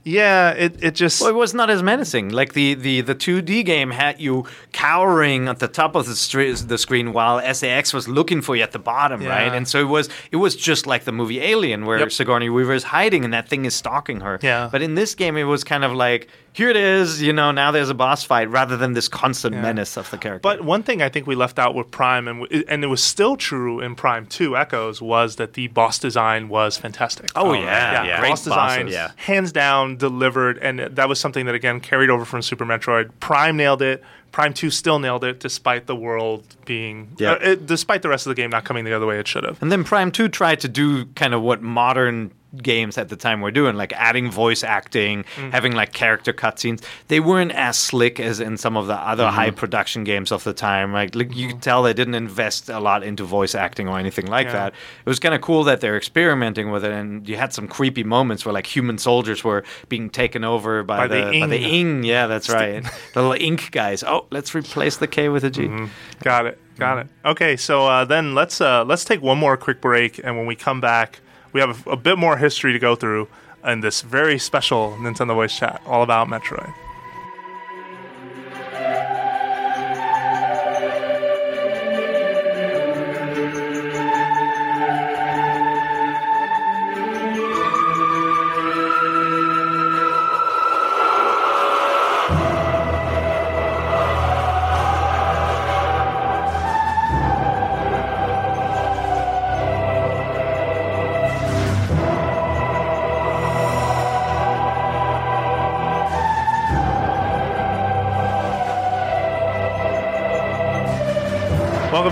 yeah, it it just Well, it was not as menacing. Like the the the 2D game had you cowering at the top of the, str- the screen while SA-X was looking for you at the bottom, Yeah. right? And so it was it was just like the movie Alien, where Yep. Sigourney Weaver is hiding and that thing is stalking her. Yeah. But in this game, it was kind of like here it is, you know, now there's a boss fight, rather than this constant menace of the character. But one thing I think we left out with Prime, and w- and it was still true in Prime Two Echoes, was that the boss design was fantastic. Oh, yeah, yeah. boss Great design, bosses. Yeah. hands down delivered, and that was something that again carried over from Super Metroid. Prime nailed it. Prime Two still nailed it, despite the world being, Yeah. uh, it, despite the rest of the game not coming the other way it should have. And then Prime 2 tried to do kind of what modern games at the time were doing, like adding voice acting, Mm. having like character cutscenes. They weren't as slick as in some of the other Mm-hmm. high production games of the time. Like, like you could tell they didn't invest a lot into voice acting or anything like Yeah. that. It was kind of cool that they're experimenting with it, and you had some creepy moments where like human soldiers were being taken over by, By the the, by the Ing. Yeah, that's right. the little ink guys. Oh, let's replace the K with a G. Mm-hmm. Got it. Got it. Okay, so uh, then let's uh, let's take one more quick break, and when we come back, we have a, bit more history to go through in this very special Nintendo Voice Chat, all about Metroid.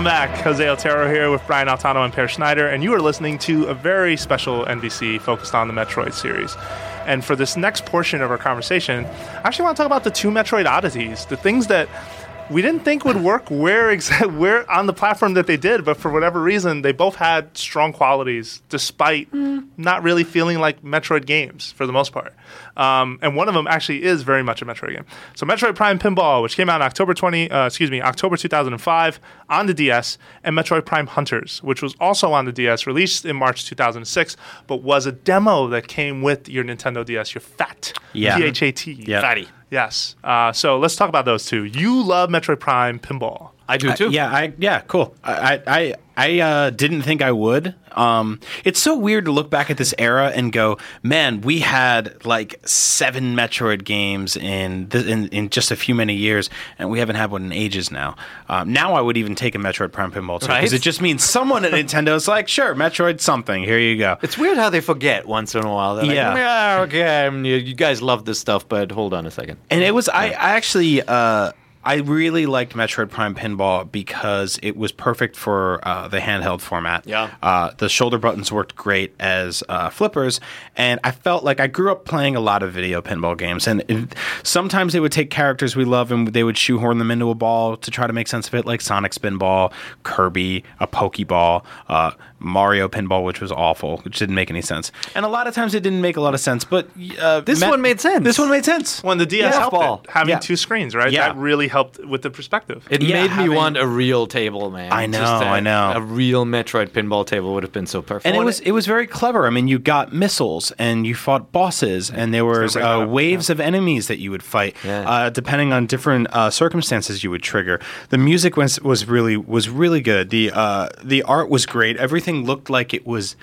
Back. Jose Otero here with Brian Altano and Peer Schneider, and you are listening to a very special NVC focused on the Metroid series. And for this next portion of our conversation, I actually want to talk about the two Metroid oddities, the things that we didn't think would work where exa- where on the platform that they did, but for whatever reason, they both had strong qualities despite not really feeling like Metroid games for the most part. Um, and one of them actually is very much a Metroid game. So Metroid Prime Pinball, which came out in October 20, uh, excuse me, October 2005 on the DS, and Metroid Prime Hunters, which was also on the DS, released in March 2006, but was a demo that came with your Nintendo DS, your FAT, Yeah. P-H-A-T, Yeah. Fatty. Yes. Uh, so let's talk about those two. You love Metroid Prime Pinball. I do too. Yeah, I yeah, cool. I I I, I uh, didn't think I would. Um, it's so weird to look back at this era and go, man, we had like seven Metroid games in th- in, in just a few many years, and we haven't had one in ages now. Um, now I would even take a Metroid Prime Pinball because Right? it just means someone at Nintendo is like, sure, Metroid something. Here you go. It's weird how they forget once in a while. They're like, Yeah. yeah, okay, you, you guys love this stuff, but hold on a second. And it was I, I actually uh, I really liked Metroid Prime Pinball because it was perfect for uh, the handheld format. Yeah. Uh, the shoulder buttons worked great as uh, flippers, and I felt like I grew up playing a lot of video pinball games, and it, sometimes they would take characters we love and they would shoehorn them into a ball to try to make sense of it, like Sonic Spinball, Kirby, a Pokeball, uh, Mario Pinball, which was awful, which didn't make any sense, and a lot of times it didn't make a lot of sense. But uh, This Met- one made sense. This one made sense. When the DS Yeah. helped Ball. it, having Yeah. two screens, right? Yeah. That really helped with the perspective. It Yeah, made me want a real table, man. I know, Just a- I know. A real Metroid pinball table would have been so perfect. and it was it was very clever. I mean, you got missiles and you fought bosses, and there was uh, up, waves of enemies that you would fight, Yeah. uh, depending on different uh, circumstances you would trigger. The music was was really was really good. The uh, the art was great. Everything looked like it was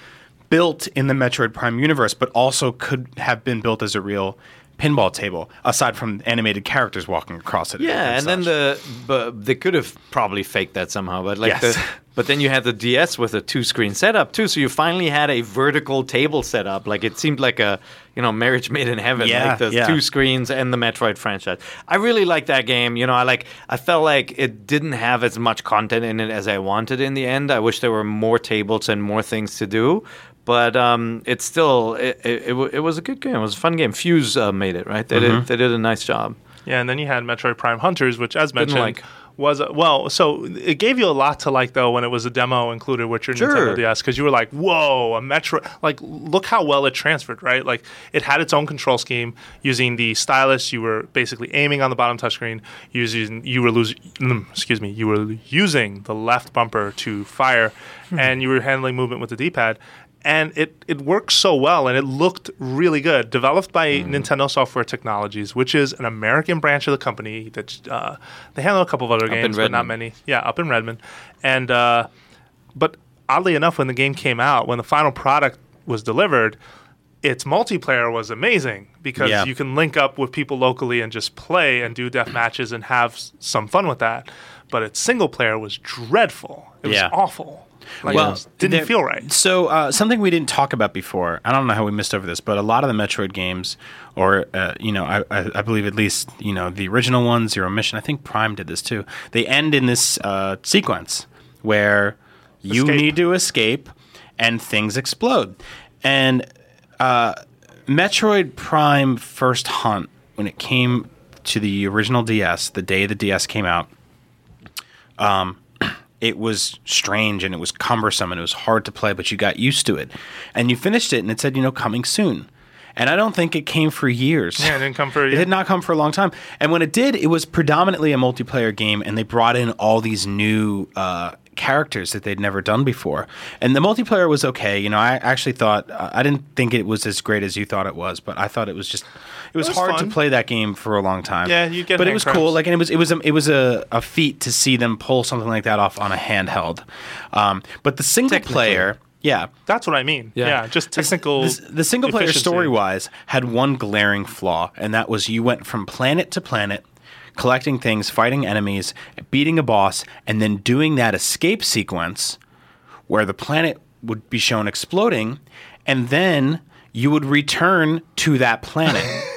built in the Metroid Prime universe, but also could have been built as a real pinball table, aside from animated characters walking across it. yeah, and then the but they could have probably faked that somehow, but like Yes. the but then you had the DS with a two screen setup too, so you finally had a vertical table setup. Like it seemed like a you know marriage made in heaven, Yeah, like the yeah. two screens and the Metroid franchise. I really like that game. You know, I like I felt like it didn't have as much content in it as I wanted in the end. I wish there were more tables and more things to do. But um, it's still it, it, it, it was a good game. It was a fun game. Fuse uh, made it right. They Mm-hmm. did they did a nice job. Yeah, and then you had Metroid Prime Hunters, which, as mentioned, like. was a, well. So it gave you a lot to like, though, when it was a demo included with your Sure. Nintendo DS, because you were like, "Whoa, a Metroid!" Like, look how well it transferred, right? Like, it had its own control scheme using the stylus. You were basically aiming on the bottom touchscreen. Using you were losing, excuse me, you were using the left bumper to fire, and you were handling movement with the D-pad. And it, it worked so well and it looked really good. Developed by Mm-hmm. Nintendo Software Technologies, which is an American branch of the company that uh, they handle a couple of other in games, but not many. Yeah, up in Redmond, and uh, but oddly enough, when the game came out, when the final product was delivered. Its multiplayer was amazing because Yeah. you can link up with people locally and just play and do death matches and have some fun with that. But its single player was dreadful. It was Yeah. awful. Like, Well, didn't there- feel right. So uh, something we didn't talk about before. I don't know how we missed over this, but a lot of the Metroid games, or uh, you know, I, I, I believe at least you know the original one, Zero Mission. I think Prime did this too. They end in this uh, sequence where you need to escape, and things explode. And Metroid Prime First Hunt, when it came to the original DS, the day the DS came out, um, it was strange and it was cumbersome and it was hard to play, but you got used to it. And you finished it and it said, you know, coming soon. And I don't think it came for years. Yeah, it didn't come for a It did not come for a long time. And when it did, it was predominantly a multiplayer game, and they brought in all these new uh, characters that they'd never done before. And the multiplayer was okay. You know, I actually thought uh, I didn't think it was as great as you thought it was, but I thought it was just it was, was hard fun. to play that game for a long time. Yeah, you get but it was cramps. cool. Like, and it was it was a, it was a, a feat to see them pull something like that off on a handheld. Um, but the single player. yeah, That's what I mean. Yeah. Yeah, just technical. the, the single player efficiency. story wise had one glaring flaw, and that was you went from planet to planet, collecting things, fighting enemies, beating a boss, and then doing that escape sequence where the planet would be shown exploding, and then you would return to that planet.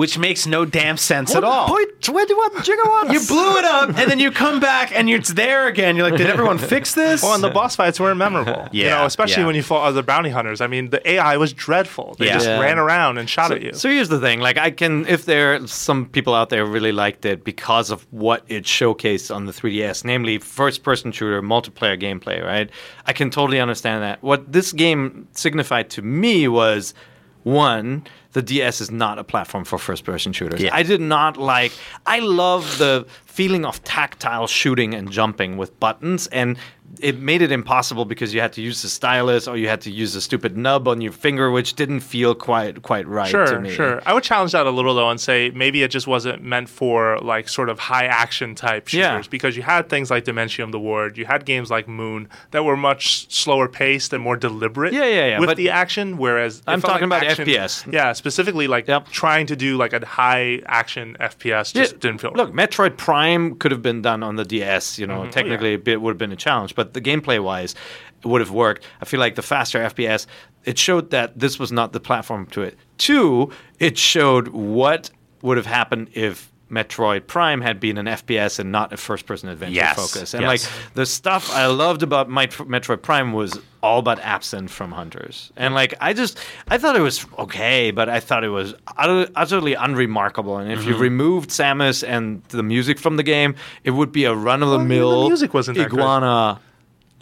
Which makes no damn sense at all. Point twenty-one gigawatts. You blew it up, and then you come back, and it's there again. You're like, did everyone fix this? Well, and the boss fights were memorable. you Yeah, know, especially yeah. when you fought other bounty hunters. I mean, the AI was dreadful. They Yeah. just Yeah. ran around and shot at you. So here's the thing: like, I can, if there some people out there really liked it because of what it showcased on the 3DS, namely first-person shooter, multiplayer gameplay, right? I can totally understand that. What this game signified to me was one. The DS is not a platform for first-person shooters. Yeah. I did not like. I love the feeling of tactile shooting and jumping with buttons, and it made it impossible because you had to use the stylus or you had to use a stupid nub on your finger, which didn't feel quite quite right to Sure, me. sure. I would challenge that a little though and say maybe it just wasn't meant for like sort of high action type shooters Yeah. because you had things like Dementium the Ward, you had games like Moon that were much slower paced and more deliberate Yeah, yeah, yeah, with the action whereas I'm talking like about action- FPS. Yeah, specifically like Yep. trying to do like a high action FPS just Yeah, didn't feel Look, right. Metroid Prime could have been done on the DS. You know, mm-hmm. oh, technically it would have been a challenge, but the gameplay wise, it would have worked. I feel like the faster FPS, it showed that this was not the platform to it. Two, it showed what would have happened if Metroid Prime had been an FPS and not a first-person adventure Yes, focus. And yes. like the stuff I loved about Met- Metroid Prime was all but absent from Hunters. And like I just I thought it was okay, but I thought it was utterly unremarkable. And if you Mm-hmm. removed Samus and the music from the game, it would be a run-of-the-mill Well, the music wasn't iguana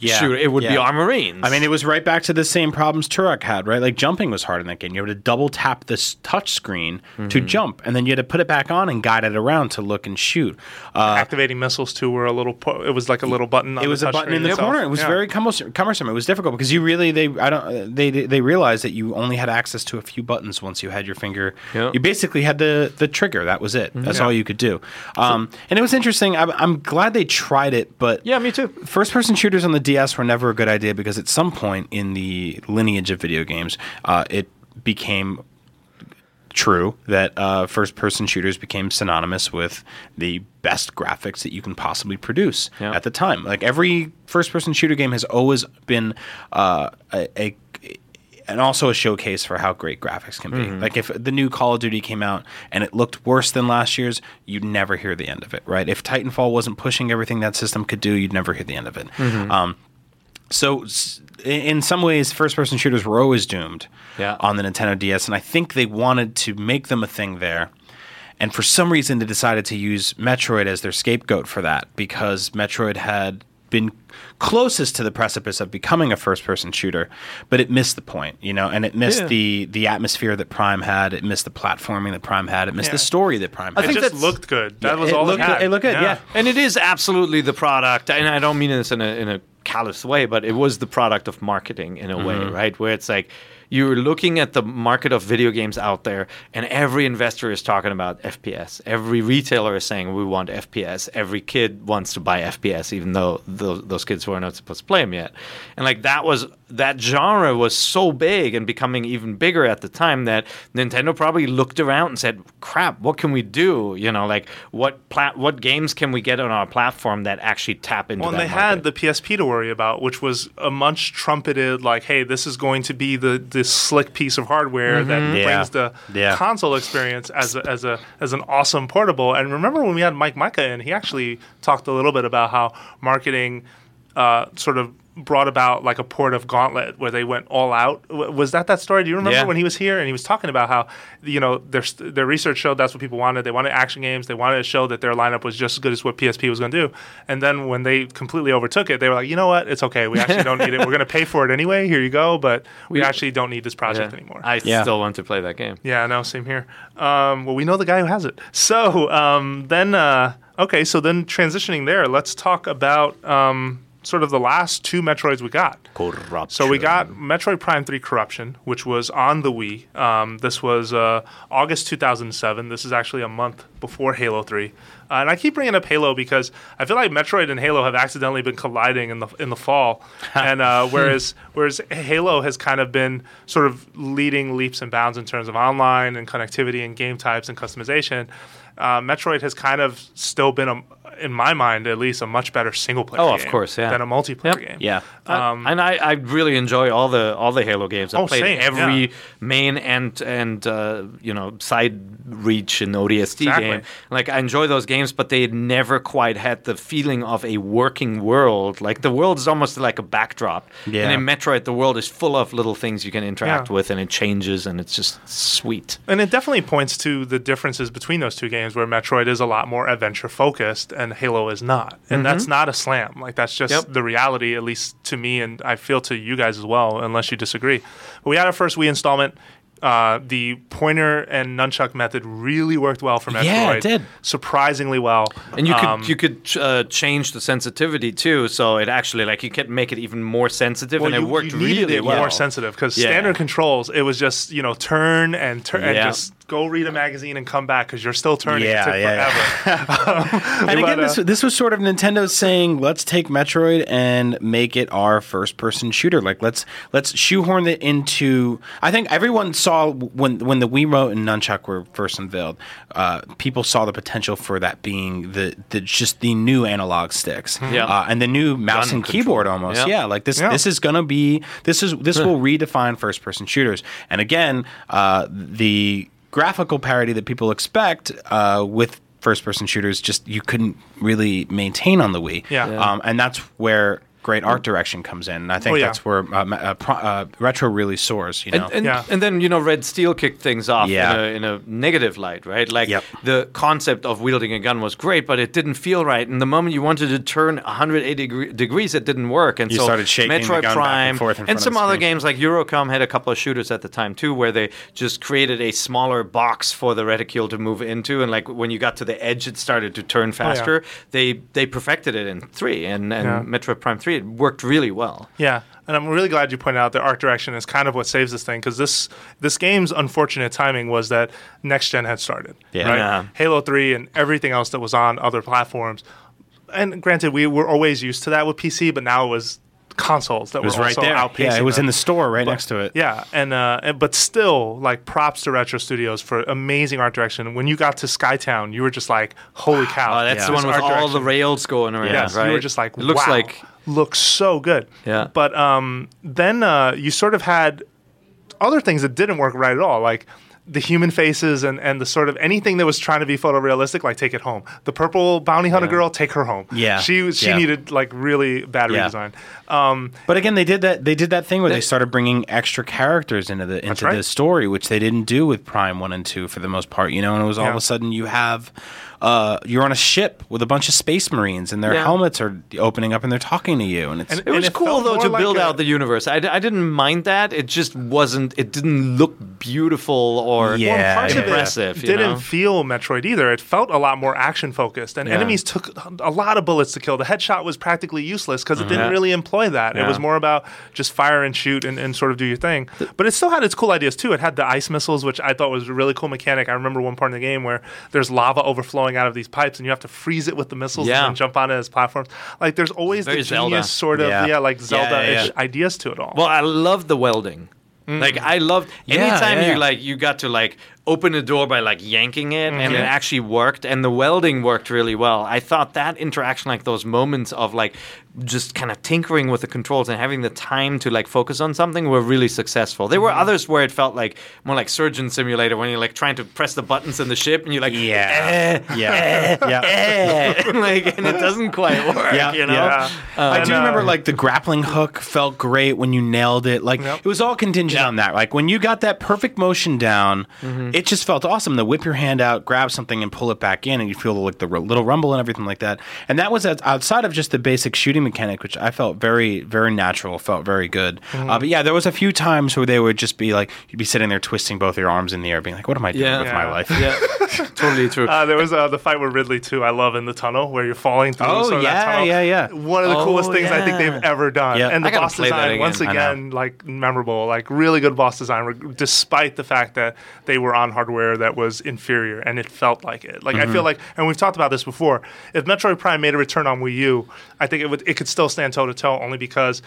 Yeah, shooter. It would be our Armorines. I mean, it was right back to the same problems Turok had, right? Like jumping was hard in that game. You had to double tap this touch screen to jump, and then you had to put it back on and guide it around to look and shoot. Uh, Activating missiles too were a little. Po- it was like a little button. On it was the a button in the itself. corner. It was Yeah. very cumbersome, cumbersome. It was difficult because you really they I don't they they realized that you only had access to a few buttons once you had your finger. Yep. You basically had the the trigger. That was it. That's all you could do. Um, and it was interesting. I'm, I'm glad they tried it, but yeah, me too. First person shooters on the DS were never a good idea because at some point in the lineage of video games, uh, it became true that uh, first person shooters became synonymous with the best graphics that you can possibly produce Yeah. at the time. Like every first person shooter game has always been uh, a, a and also a showcase for how great graphics can be. Mm-hmm. Like if the new Call of Duty came out and it looked worse than last year's, you'd never hear the end of it, right? If Titanfall wasn't pushing everything that system could do, you'd never hear the end of it. Mm-hmm. Um, so in some ways, first-person shooters were always doomed Yeah. on the Nintendo DS, and I think they wanted to make them a thing there. And for some reason, they decided to use Metroid as their scapegoat for that because Metroid had been closest to the precipice of becoming a first-person shooter, but it missed the point, you know, and it missed Yeah. the the atmosphere that Prime had. It missed the platforming that Prime had. It missed Yeah. the story that Prime I had. It think just looked good. That was it all looked, it had. it looked good, yeah. And it is absolutely the product, and I don't mean this in a in a callous way, but it was the product of marketing in a way, Mm-hmm. right? Where it's like you're looking at the market of video games out there, and every investor is talking about FPS. Every retailer is saying we want FPS. Every kid wants to buy FPS, even though those, those kids were not supposed to play them yet. And like that was that genre was so big and becoming even bigger at the time that Nintendo probably looked around and said, "Crap, what can we do? You know, like what plat- what games can we get on our platform that actually tap into Well, and they market? had the PSP to worry about, which was a much trumpeted, like, hey, this is going to be the this slick piece of hardware that Yeah. brings the Yeah. console experience as a, as a as an awesome portable. And remember when we had Mike Mika in, he actually talked a little bit about how marketing uh, sort of brought about like a port of Gauntlet where they went all out. Was that that story? Do you remember Yeah. when he was here and he was talking about how you know their their research showed that's what people wanted. They wanted action games. They wanted to show that their lineup was just as good as what PSP was going to do. And then when they completely overtook it, they were like, you know what? It's okay. We actually don't need it. We're going to pay for it anyway. Here you go. But we, We- actually don't need this project Yeah. anymore. I Yeah. still want to play that game. Yeah, no, same here. Um, well, we know the guy who has it. So um, then, uh, okay, so then transitioning there, let's talk about um, sort of the last two Metroids we got. Corruption. So we got Metroid Prime 3 Corruption, which was on the Wii. Um, this was uh, August 2007. This is actually a month before Halo 3. Uh, and I keep bringing up Halo because I feel like Metroid and Halo have accidentally been colliding in the in the fall, and uh, whereas whereas Halo has kind of been sort of leading leaps and bounds in terms of online and connectivity and game types and customization. Uh, Metroid has kind of still been, a, in my mind at least, a much better single player Oh, of course, yeah. than a multiplayer Yep. game. Yeah. Um, and I, I really enjoy all the all the Halo games. I Oh, played same, every yeah. main and and uh, you know side reach and ODST Exactly. game. Like I enjoy those games, but they never quite had the feeling of a working world. Like the world is almost like a backdrop. Yeah. And in Metroid, the world is full of little things you can interact Yeah. with, and it changes, and it's just sweet. And it definitely points to the differences between those two games, where Metroid is a lot more adventure focused and Halo is not. And that's not a slam. Like that's just Yep. the reality, at least to me, and I feel to you guys as well, unless you disagree. But we had our first Wii installment. Uh, the pointer and nunchuck method really worked well for Metroid. Yeah, it did. surprisingly well. And you could Um, you could uh, change the sensitivity too, so it actually like you could make it even more sensitive, well, and it you, worked you needed really it well. more sensitive because Yeah. standard controls, it was just you know turn and turn and Yeah. just go read a magazine and come back because you're still turning. Yeah, it took yeah, forever. And again, But, this, uh, this was sort of Nintendo saying, "Let's take Metroid and make it our first-person shooter. Like, let's let's shoehorn it into." I think everyone saw when when the Wiimote and Nunchuck were first unveiled, uh, people saw the potential for that being the, the just the new analog sticks, Yeah. uh, and the new mouse Gun and keyboard almost. Yeah. Yeah, like this Yeah. this is gonna be this is this will redefine first-person shooters. And again, uh, the graphical parity that people expect uh, with first person shooters just you couldn't really maintain on the Wii. Yeah. Yeah. Um, and that's where great art direction comes in. And I think Oh, yeah. that's where uh, uh, pro- uh, retro really soars, you know. And, and, Yeah. and then you know Red Steel kicked things off Yeah. in, a, in a negative light, right? Like Yep. the concept of wielding a gun was great, but it didn't feel right. And the moment you wanted to turn 180 degree, degrees, it didn't work. And You so started shaking the Metroid gun back and forth in front some other screen. games like Eurocom had a couple of shooters at the time too, where they just created a smaller box for the reticule to move into, and like when you got to the edge, it started to turn faster. They they perfected it in three, and and Yeah. Metroid Prime three it worked really well. Yeah, and I'm really glad you pointed out that art direction is kind of what saves this thing because this this game's unfortunate timing was that next gen had started. Yeah. right? Yeah. Halo Three and everything else that was on other platforms. And granted, we were always used to that with PC, but now it was consoles that it was were right also there. outpacing. Yeah, it was them. in the store right But- next to it. Yeah, and, uh, and but still, like props to Retro Studios for amazing art direction. When you got to Skytown, you were just like, "Holy cow!" Oh, that's Yeah. the one This with art all the rails going around, Yes, right? you were just like, it looks wow, like looks so good. Yeah. But um, then uh, you sort of had other things that didn't work right at all, like the human faces and, and the sort of anything that was trying to be photorealistic, like take it home. The purple bounty hunter Yeah. girl, take her home. Yeah. she she Yeah. needed like really bad Yeah. redesign. Um, But again, they did that. They did that thing where they, They- started bringing extra characters into the into right. the story, which they didn't do with Prime One and Two for the most part. You know, and it was all of a sudden you have uh, you're on a ship with a bunch of space marines, and their Yeah. helmets are opening up and they're talking to you, and it's And- It was it cool though to like build a- out the universe. I didn't mind that. It just wasn't. It didn't look beautiful or Yeah, well, and parts yeah. of impressive. it didn't know? feel Metroid either. It felt a lot more action focused, and Yeah. enemies took a lot of bullets to kill. The headshot was practically useless because it didn't really employ that. It was more about just fire and shoot and, and sort of do your thing. But it still had its cool ideas too. It had the ice missiles, which I thought was a really cool mechanic. I remember one part in the game where there's lava overflowing out of these pipes, and you have to freeze it with the missiles Yeah. and jump on it as platforms. Like there's always the Zelda. genius sort of Yeah. yeah, like Zelda-ish ideas to it all. Well, I love the welding. Like I loved anytime you like you got to like open a door by like yanking it and it Mhm. actually worked and the welding worked really well. I thought that interaction like those moments of like just kind of tinkering with the controls and having the time to like focus on something were really successful. There were Mm-hmm. others where it felt like more like Surgeon Simulator when you're like trying to press the buttons in the ship and you're like, Yeah. eh, Yeah. yeah. eh, like, and it doesn't quite work, Yeah, you know? yeah. I do remember like the grappling hook felt great when you nailed it. Like Yep. it was all contingent on that. Like when you got that perfect motion down, Mm-hmm. it just felt awesome. To whip your hand out, grab something, and pull it back in, and you feel like the r- little rumble and everything like that. And that was outside of just the basic shooting mechanic, which I felt very, very natural. Felt very good. Mm-hmm. Uh, but yeah, there was a few times where they would just be like, you'd be sitting there twisting both your arms in the air, being like, "What am I doing Yeah. with my life?" Yeah, totally true. Uh, there was uh, the fight with Ridley too. I love in the tunnel where you're falling through. Oh, sort of that yeah, tunnel. yeah, yeah. One of the Oh, coolest things I think they've ever done. Yeah. And the boss design again. once again, like memorable, like really good boss design, re- despite the fact that they were on hardware that was inferior, and it felt like it. Like I Mm-hmm. feel like, and we've talked about this before. If Metroid Prime made a return on Wii U, I think it would it could still stand toe to toe, only because.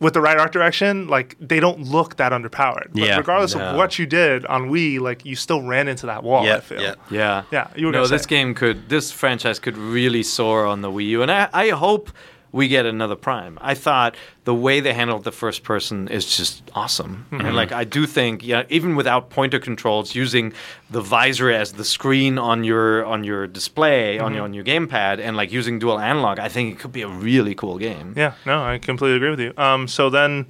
With the right art direction, like they don't look that underpowered. But Yeah. regardless No. of what you did on Wii, like you still ran into that wall. I Yeah, feel. yeah. Yeah. Yeah, you were no, this say. game could, this franchise could really soar on the Wii U, and I, I hope we get another Prime. I thought the way they handled the first person is just awesome, Mm-hmm. and like I do think, yeah, even without pointer controls, using the visor as the screen on your on your display on Mm-hmm. your on your gamepad, and like using dual analog, I think it could be a really cool game. Yeah, no, I completely agree with you. Um, so then,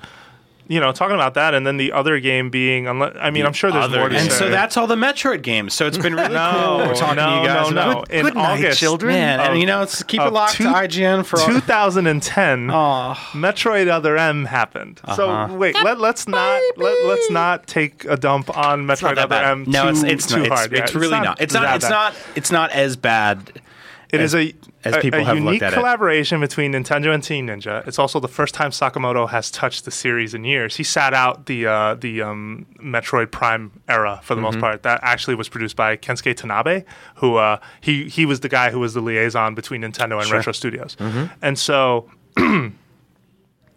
you know, talking about that, and then the other game being, unless, I mean, I'm sure there's other more to game. And say. so that's all the Metroid games. So it's been really no, cool talking no, to you guys. no, no. about- In Good night, August, children. Man, of- and you know, it's keep it of locked two- to IGN for all. 2010, Aw. Metroid Other M happened. Uh-huh. So wait, let, let's not let, let's not take a dump on Metroid not Other bad. M. No, too, it's it's too not. It's, hard. Yeah, it's really not. It's not. that It's bad. not. It's not as bad. It as- is a, as a- people a have looked unique at it. collaboration between Nintendo and Team Ninja. It's also the first time Sakamoto has touched the series in years. He sat out the uh, the um, Metroid Prime era for the Mm-hmm. most part. That actually was produced by Kensuke Tanabe, who uh, he he was the guy who was the liaison between Nintendo and Retro Studios. Mm-hmm. And so,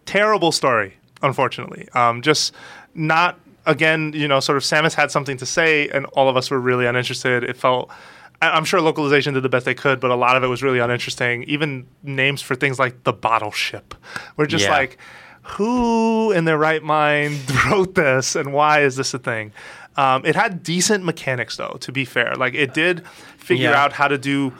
terrible story, unfortunately. Um, just not again, you know, sort of Samus had something to say, and all of us were really uninterested. It felt. I'm sure localization did the best they could, but a lot of it was really uninteresting. Even names for things like the bottle ship were just Yeah. like, who in their right mind wrote this, and why is this a thing? Um, it had decent mechanics, though. To be fair, like it did figure Yeah. out how to do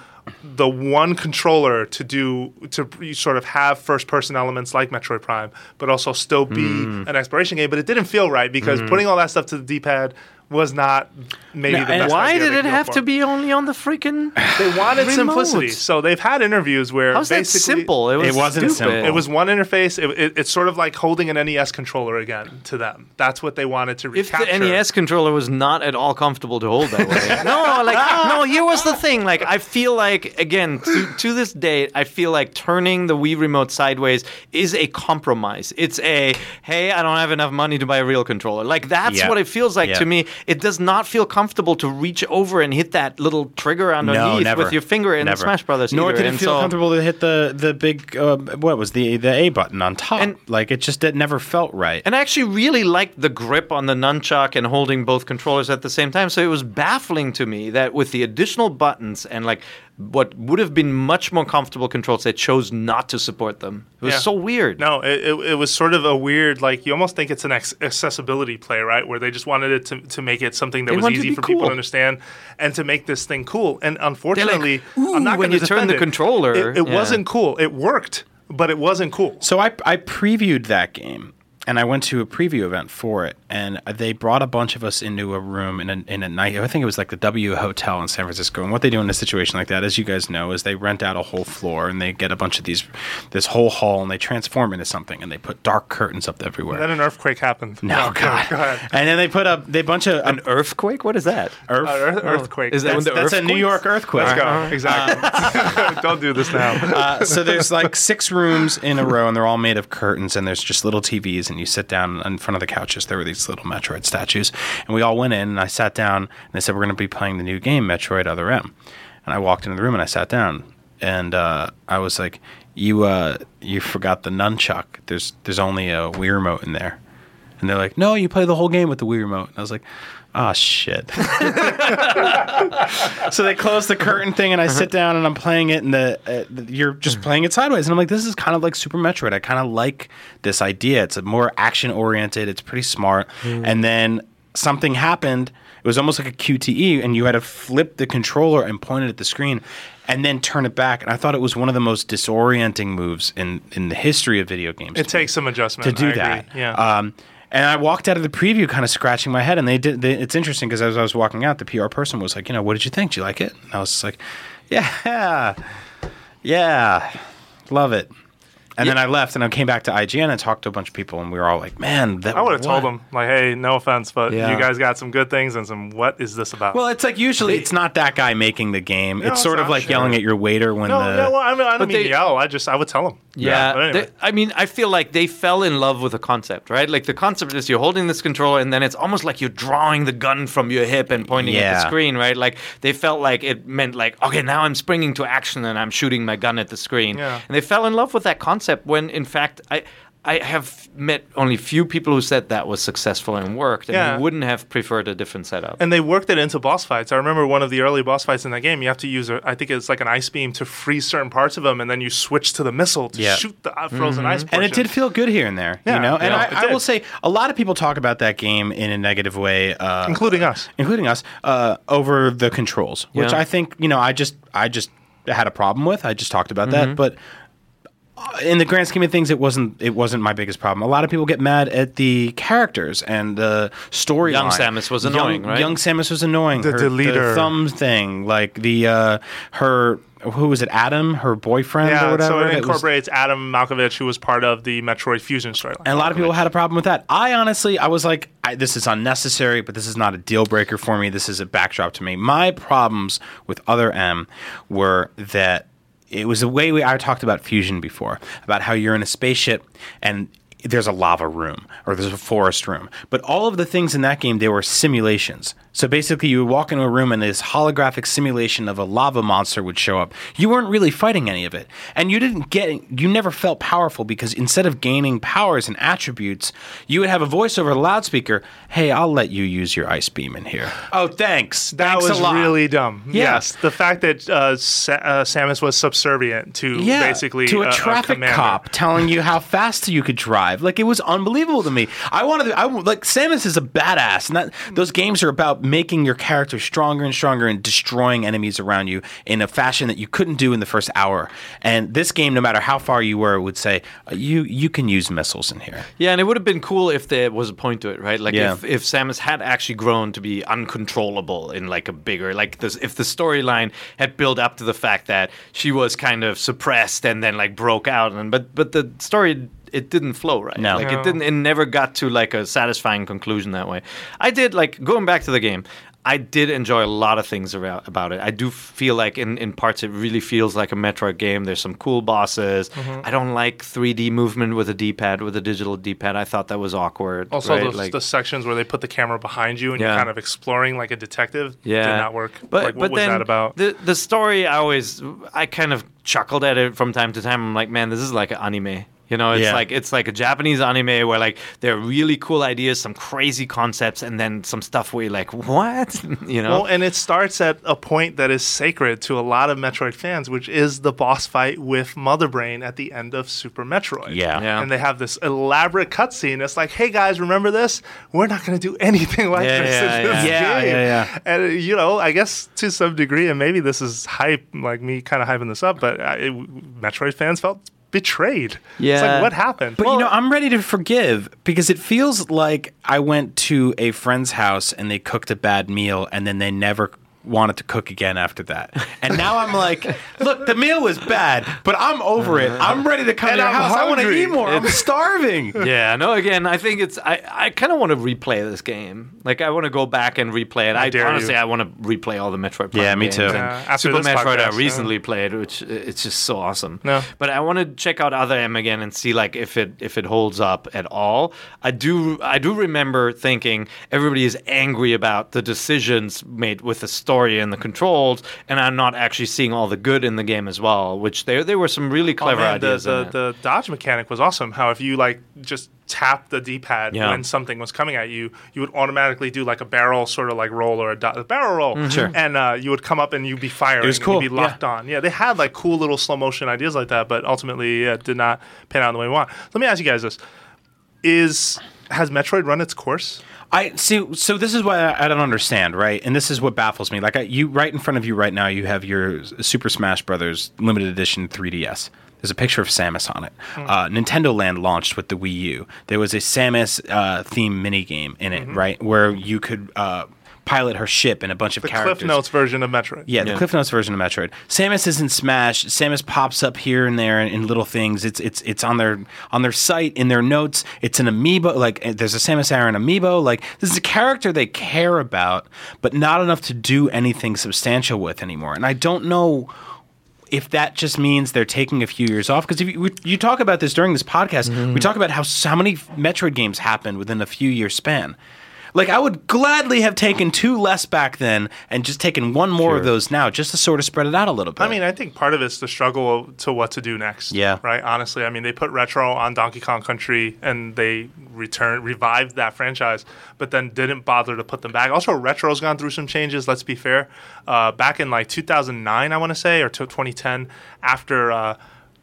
the one controller to do to sort of have first person elements like Metroid Prime, but also still be Mm. an exploration game. But it didn't feel right because putting all that stuff to the D pad was not maybe No, the and best Why idea did it have for. to be only on the freaking? They wanted remote? simplicity, so they've had interviews where How's that simple? It, was It wasn't stupid. simple. it was one interface. It, it, it's sort of like holding an NES controller again to them. That's what they wanted to If the NES controller was not at all comfortable to hold that way. no, like ah! no, here was the thing. Like I feel like again, to, to this day, I feel like turning the Wii remote sideways is a compromise. It's a hey, I don't have enough money to buy a real controller. Like that's Yeah. what it feels like Yeah. to me. It does not feel comfortable to reach over and hit that little trigger underneath never. with your finger in never. Smash Brothers. Nor either. did it And feel so- comfortable to hit the the big uh, what was the the A button on top. And- like it just it never felt right. And I actually really liked the grip on the nunchuck and holding both controllers at the same time. So it was baffling to me that with the additional buttons and like what would have been much more comfortable controls, they chose not to support them. It was Yeah. so weird. No, it, it, it was sort of a weird, like you almost think it's an ex- accessibility play, right? Where they just wanted it to, to make it something that They was easy be for people to understand and to make this thing cool. And unfortunately, "Ooh," I'm not when gonna you turn the it. controller. It, it Yeah. wasn't cool. It worked, but it wasn't cool. So I I previewed that game, and I went to a preview event for it, and they brought a bunch of us into a room in a in a night. I think it was like the W Hotel in San Francisco. And what they do in a situation like that, as you guys know, is they rent out a whole floor and they get a bunch of these this whole hall and they transform into something and they put dark curtains up everywhere. Then an earthquake happened. no, go- God. Go. And then they put up they bunch of An earthquake? What is that? earth. Uh, earth, earthquake. Is that when that's the that's a New? York earthquake. Let's go. Exactly. Don't do this now. Uh, so there's like six rooms in a row, and they're all made of curtains, and there's just little TVs, and you sit down in front of the couches. There were these little Metroid statues, and we all went in, and I sat down, and they said we're going to be playing the new game, Metroid Other M, and I walked into the room and I sat down, and uh, I was like, "You, uh, you forgot the nunchuck. There's, there's only a Wii remote in there." And they're like, no, you play the whole game with the Wii remote. And I was like, oh shit. so they close the curtain thing, and I sit down and I'm playing it, and the, uh, the you're just playing it sideways, and I'm like, this is kind of like Super Metroid. I kind of like this idea. It's a more action oriented. It's pretty smart. And then something happened. It was almost like a QTE, and you had to flip the controller and point it at the screen, and then turn it back. And I thought it was one of the most disorienting moves in in the history of video games. It takes some adjustment to do I agree. that. Yeah. Um, and I walked out of the preview kind of scratching my head, and they did. They, it's interesting because as I was walking out, the PR person was like, "You know, what did you think? Do you like it?" And I was just like, "Yeah, yeah, love it." And then I left, and I came back to IGN and talked to a bunch of people, and we were all like, "Man, that I would have told them like, "Hey, no offense, but Yeah. you guys got some good things and some. What is this about?" Well, it's like usually it's not that guy making the game. No, it's it's sort of like sure. yelling at your waiter when no, the no, well, I, mean, I don't mean they- yell. I just I would tell them. Yeah, But anyway. they- I mean, I feel like they fell in love with the concept, right? Like the concept is you're holding this controller, and then it's almost like you're drawing the gun from your hip and pointing at the screen, right? Like they felt like it meant like, okay, now I'm springing to action and I'm shooting my gun at the screen, Yeah. and they fell in love with that concept. When in fact, I. I have met only few people who said that was successful and worked, and Yeah. who wouldn't have preferred a different setup. and they worked it into boss fights. I remember one of the early boss fights in that game. You have to use, a, I think it's like an ice beam to freeze certain parts of them, and then you switch to the missile to Yeah. shoot the uh, frozen ice. and it did feel good here and there, Yeah, you know. And yeah, I, I will say, a lot of people talk about that game in a negative way, uh, including us. including us, uh, over the controls, which Yeah. I think you know, I just, I just had a problem with. I just talked about Mm-hmm. that, but. In the grand scheme of things, it wasn't it wasn't my biggest problem. A lot of people get mad at the characters and the story. Young Samus was annoying, young, right? Young Samus was annoying. The her, deleter. thumb thing, like the uh, her who was it? Adam, her boyfriend or Yeah, whatever. so it that was- incorporates Adam Malkovich, who was part of the Metroid Fusion storyline. and a lot of people had a problem with that. I honestly, I was like, I, this is unnecessary, but this is not a deal breaker for me. This is a backdrop to me. My problems with Other M were that it was the way we, I talked about fusion before, about how you're in a spaceship and there's a lava room or there's a forest room. But all of the things in that game, they were simulations. So basically, you would walk into a room and this holographic simulation of a lava monster would show up. You weren't really fighting any of it. And you didn't get, you never felt powerful because instead of gaining powers and attributes, you would have a voice over the loudspeaker Hey, I'll let you use your ice beam in here. Oh, thanks. That Thanks was a really dumb. Yeah. Yes, the fact that uh, Sa- uh, Samus was subservient to yeah, basically to a uh, traffic commander. cop telling you how fast you could drive. Like it was unbelievable to me. I wanted, to, I like Samus is a badass, and that those games are about making your character stronger and stronger and destroying enemies around you in a fashion that you couldn't do in the first hour. And this game, no matter how far you were, would say uh, you you can use missiles in here. Yeah, and it would have been cool if there was a point to it, right? Like Yeah. if, if Samus had actually grown to be uncontrollable in like a bigger like this if the storyline had built up to the fact that she was kind of suppressed and then like broke out and but but the story it didn't flow right. No. Like No. it didn't it never got to like a satisfying conclusion that way. I did like going back to the game. I did enjoy a lot of things about, about it. I do feel like in, in parts it really feels like a Metroid game. There's some cool bosses. Mm-hmm. I don't like 3D movement with a D-pad with a digital D-pad. I thought that was awkward. Also, right? those, Like- the sections where they put the camera behind you and Yeah. you're kind of exploring like a detective yeah. did not work. But like, but what was then that about? The the story I always I kind of chuckled at it from time to time. I'm like, man, this is like an anime. You know, it's Yeah. like it's like a Japanese anime where like there are really cool ideas, some crazy concepts, and then some stuff where you're like, what? you know? Well, and it starts at a point that is sacred to a lot of Metroid fans, which is the boss fight with Mother Brain at the end of Super Metroid. Yeah. Yeah. And they have this elaborate cutscene. It's like, hey guys, remember this? We're not going to do anything like Yeah, this yeah, in this yeah. game. Yeah, yeah, And, uh, you know, I guess to some degree, and maybe this is hype, like me kind of hyping this up, but uh, it, Metroid fans felt betrayed. Yeah. It's Yeah. like, what happened? But you know, I'm ready to forgive because it feels like I went to a friend's house and they cooked a bad meal and then they never wanted to cook again after that. And now I'm like, look, the meal was bad, but I'm over it. I'm ready to come And to your I'm house. I want to eat more. I'm starving. yeah, no. Again, I think it's. I, I kind of want to replay this game. Like, I want to go back and replay it. I, dare honestly, you. I want to replay all the Metroid. Prime Yeah, me games. too. And Yeah, after Super this Metroid, podcast, I yeah. recently played, which it's just so awesome. No. but I want to check out Other M again and see like if it if it holds up at all. I do. I do remember thinking everybody is angry about the decisions made with the story and the controls, and I'm not actually seeing all the good in the game as well. Which there there were some really Oh, clever man, the, ideas. the, it. the dodge mechanic was awesome. How if you like just tap the D-pad Yeah. when something was coming at you, you would automatically do like a barrel sort of like roll or a, do- a barrel roll, Mm-hmm. Sure. and uh, you would come up and you'd be firing. was and cool, You'd be locked on. Yeah, they had like cool little slow motion ideas like that, but ultimately yeah, it did not pan out the way we want. Let me ask you guys this: Is has Metroid run its course? I see. So this is what I, don't understand, right? And this is what baffles me. Like I, you, right in front of you right now, you have your Super Smash Brothers limited edition 3DS. There's a picture of Samus on it. Uh, Nintendo Land launched with the Wii U. There was a Samus uh, theme mini game in it, right, where you could uh, pilot her ship and a bunch of The characters. Cliff Notes version of Metroid. Yeah, the Yeah. Cliff Notes version of Metroid. Samus is in Smash. Samus pops up here and there in, in little things. It's it's it's on their on their site in their notes. It's an amiibo. Like uh, there's a Samus Aran amiibo. Like this is a character they care about, but not enough to do anything substantial with anymore. And I don't know if that just means they're taking a few years off. Because if you, we, you talk about this during this podcast, Mm-hmm. we talk about how how many Metroid games happened within a few year span. Like I would gladly have taken two less back then and just taken one more of those now, just to sort of spread it out a little bit. I mean, I think part of it's the struggle to what to do next. Yeah. Right. Honestly, I mean, they put retro on Donkey Kong Country and they returned, revived that franchise, but then didn't bother to put them back. Also, retro's gone through some changes. Let's be fair. Uh, back in like 2009, I want to say, or 2010, after. Uh,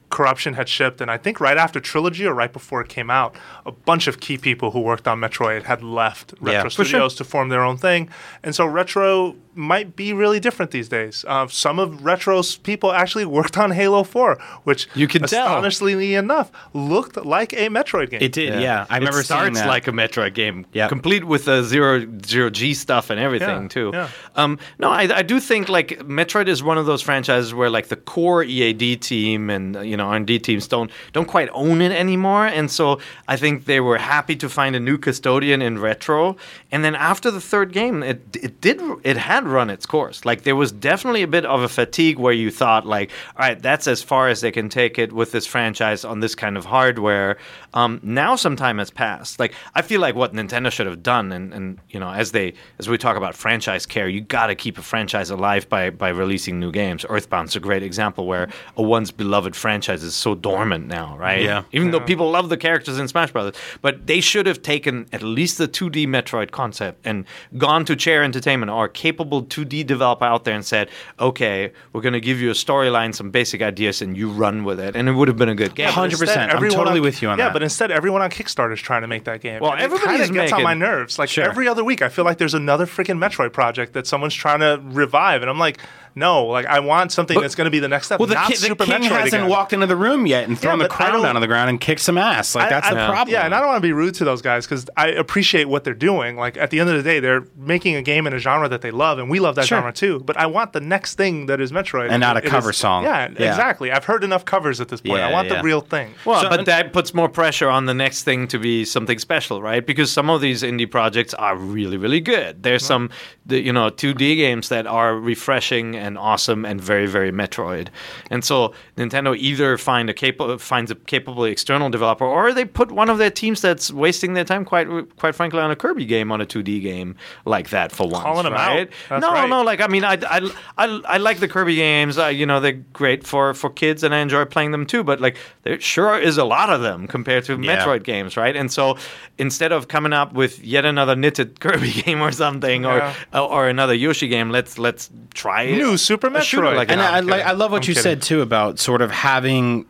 Corruption had shipped, and I think right after Trilogy or right before it came out, a bunch of key people who worked on Metroid had left Retro Yeah, for sure. Studios to form their own thing. And so Retro might be really different these days. Uh, some of Retro's people actually worked on Halo 4, which You can tell. astonishingly enough looked like a Metroid game. it did. Yeah, I remember it starts seeing that. like a Metroid game, Yep. complete with the zero zero G stuff and everything Yeah, too. yeah. Um, no, I, I do think like Metroid is one of those franchises where like the core EAD team and you know R and D teams don't don't quite own it anymore, and so I think they were happy to find a new custodian in Retro. And then after the third game, it it did it had run its course. Like there was definitely a bit of a fatigue where you thought like, all right, that's as far as they can take it with this franchise on this kind of hardware. Um, now some time has passed. Like I feel like what Nintendo should have done, and, and you know, as they as we talk about franchise care, you got to keep a franchise alive by by releasing new games. Earthbound's a great example where a once beloved franchise is so dormant now, right? Yeah. Even though people love the characters in Smash Brothers, but they should have taken at least the 2D Metroid concept and gone to Chair Entertainment or a capable 2D developer out there and said, "Okay, we're going to give you a storyline, some basic ideas, and you run with it," and it would have been a good game. Yeah, 100%. instead, I'm everyone totally with you on yeah, that. but instead, everyone on Kickstarter is trying to make that game. Well, And it everybody's kinda gets on my nerves. Like Sure. every other week, I feel like there's another freaking Metroid project that someone's trying to revive, and I'm like, no, like I want something that's going to be the next step. well, the, not ki- the Super king Metroid hasn't again. walked into the room yet and thrown the but crown down on the ground and kicked some ass. Like I- that's I- the problem. Yeah, and I don't want to be rude to those guys because I appreciate what they're doing. Like at the end of the day, they're making a game in a genre that they love, and we love that Sure. genre too. But I want the next thing that is Metroid, And not a It is- cover song. Yeah, Yeah. exactly. I've heard enough covers at this point. I want yeah. the real thing. Well, So- but that puts more pressure on the next thing to be something special, right? Because some of these indie projects are really, really good. There's some, the, you know, 2D games that are refreshing and awesome and very, very Metroid. And so Nintendo either find a capable finds a capable external developer, or they put one of their teams that's wasting their time, quite quite frankly, on a Kirby game, on a 2D game like that for once. Calling 'em out. right? That's no, right. no, like I mean, I, I, I, I like the Kirby games. Uh, you know, they're great for for kids, and I enjoy playing them too. But like, there sure is a lot of them compared to Yeah. Metroid games, right? And so instead of coming up with yet another knitted Kirby game or something, Yeah. or or another Yoshi game, let's let's try New Super a shooter Metroid. like and that. I, I, like. I love what I'm you kidding. said too about sort of having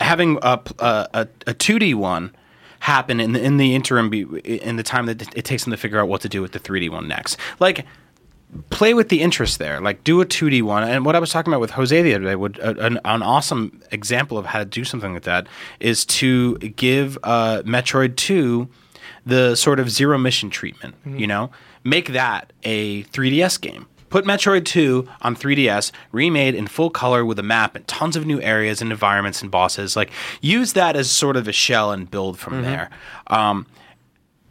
having a a, a, a 2D one happen in the in the interim be, in the time that it takes them to figure out what to do with the 3D one next. Like play with the interest there. Like do a 2D one. And what I was talking about with Jose the other day, would uh, an, an awesome example of how to do something like that is to give uh, Metroid 2 the sort of zero mission treatment. You know, make that a 3DS game. Put Metroid 2 on 3DS, remade in full color with a map and tons of new areas and environments and bosses. Like, use that as sort of a shell and build from there. Um,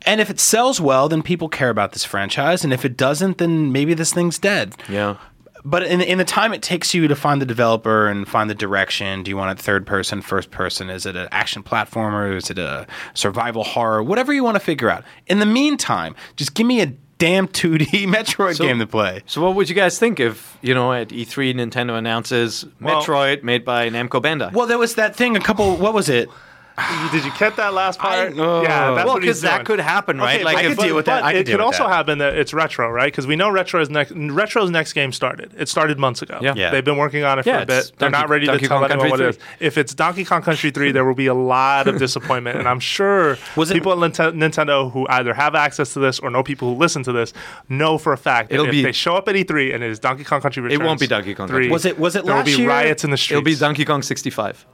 and if it sells well, then people care about this franchise. And if it doesn't, then maybe this thing's dead. yeah. But in, in the time it takes you to find the developer and find the direction, do you want it third person, first person? Is it an action platformer? Is it a survival horror? Whatever you want to figure out. In the meantime, just give me a damn 2D Metroid So- game to play. So what would you guys think if you know at E3 Nintendo announces Well- Metroid made by Namco Bandai? Well, there was that thing. A couple. What was it? Did you get that last part? oh. yeah, that's well, because that could happen, right? Okay, like but- I if could deal with that. But I could it could also that. happen that it's retro, right? Because we know retro's next retro's next game started. It started months ago. Yeah. Yeah. they've been working on it for Yeah, a bit. it's They're Donkey- not ready Donkey to tell Kong anyone what it is. If it's Donkey Kong Country three, there will be a lot of disappointment, and I'm sure Was it- people at Ninte- Nintendo who either have access to this or know people who listen to this know for a fact that It'll if be- they show up at E3 and it is Donkey Kong Country Returns, won't be Donkey Kong 3, Country. Was it- was it there will last be year? riots in the streets. It'll be Donkey Kong 65.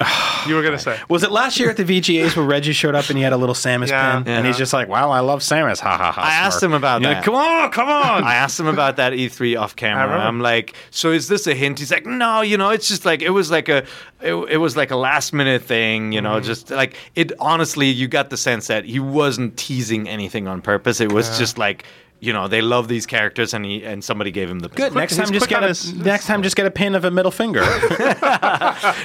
You were gonna say. Was it last year at the VGAs where Reggie showed up and he had a little Samus Yeah. pen? And he's just like, wow, I love Samus. Ha ha ha. I asked him about You're that. like, come on, come on. I asked him about that E3 off camera. remember. I'm like, so is this a hint? He's like, no, you know, it's just like it was like a, it, it was like a last minute thing, you know, mm-hmm. just like it. Honestly, you got the sense that he wasn't teasing anything on purpose. It was just like, you know, they love these characters, and he and somebody gave him the pin. Good. Quick- next time, just get a his- next time, just get a pin of a middle finger.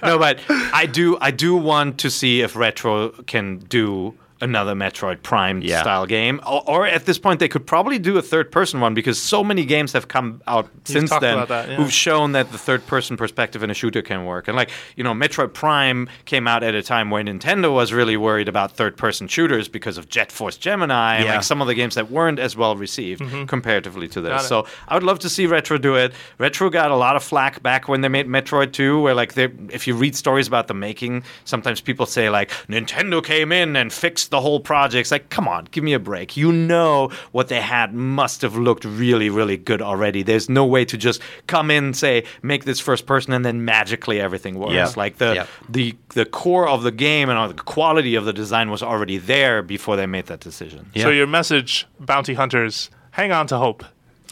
no, but I do I do want to see if Retro can do another Metroid Prime Yeah. style game, or, or at this point they could probably do a third person one because so many games have come out since then that, yeah. who've shown that the third person perspective in a shooter can work. And like you know, Metroid Prime came out at a time where Nintendo was really worried about third person shooters because of Jet Force Gemini and like some of the games that weren't as well received comparatively to Mm-hmm. Got this. So I would love to see Retro do it. Retro got a lot of flack back when they made Metroid 2, where like they, if you read stories about the making, sometimes people say like Nintendo came in and fixed the whole project. It's like, come on, give me a break. You know what they had must have looked really, really good already. There's no way to just come in, say, make this first person, and then magically everything works. Yeah. Like the Yeah. the the core of the game and all the quality of the design was already there before they made that decision. Yeah. So your message, bounty hunters, hang on to hope.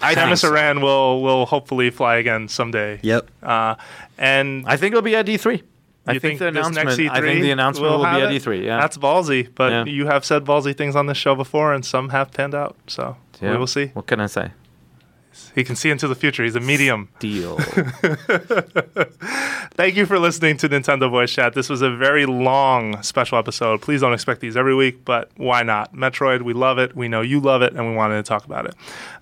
I think Samus so. Aran will will hopefully fly again someday. Yep. Uh, and I think it'll be at E3. I you think, the announcement. next E3 I think the announcement will, be at it? E3. Yeah, That's ballsy, but Yeah. you have said ballsy things on this show before, and some have panned out. So Yeah. we will see. What can I say? He can see into the future. He's a medium. Deal. Thank you for listening to Nintendo Voice Chat. This was a very long special episode. Please don't expect these every week, but why not? Metroid, we love it. We know you love it, and we wanted to talk about it.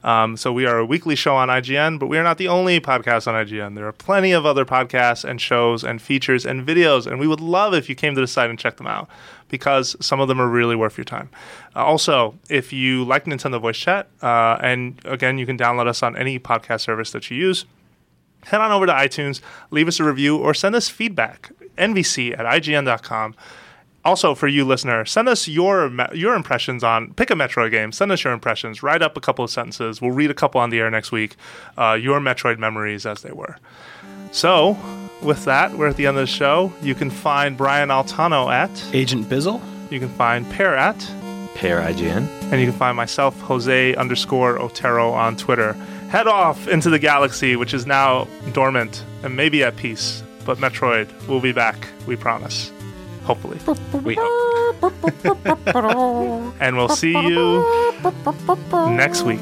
Um, so we are a weekly show on IGN, but we are not the only podcast on IGN. There are plenty of other podcasts and shows and features and videos, and we would love if you came to the site and checked them out because some of them are really worth your time. Uh, also, if you like Nintendo Voice Chat, uh, and again, you can download us on any podcast service that you use head on over to iTunes, leave us a review, or send us feedback. NVC at IGN.com. Also, for you listener, send us your your impressions on pick a Metroid game. Send us your impressions. Write up a couple of sentences. We'll read a couple on the air next week. Uh, your Metroid memories as they were. So, with that, we're at the end of the show. You can find Brian Altano at. Agent Bizzle. You can find Peer at. Peer IGN. And you can find myself, Jose underscore Otero, on Twitter. Head off into the galaxy, which is now dormant and maybe at peace. But Metroid will be back, we promise. Hopefully. We hope. And we'll see you next week.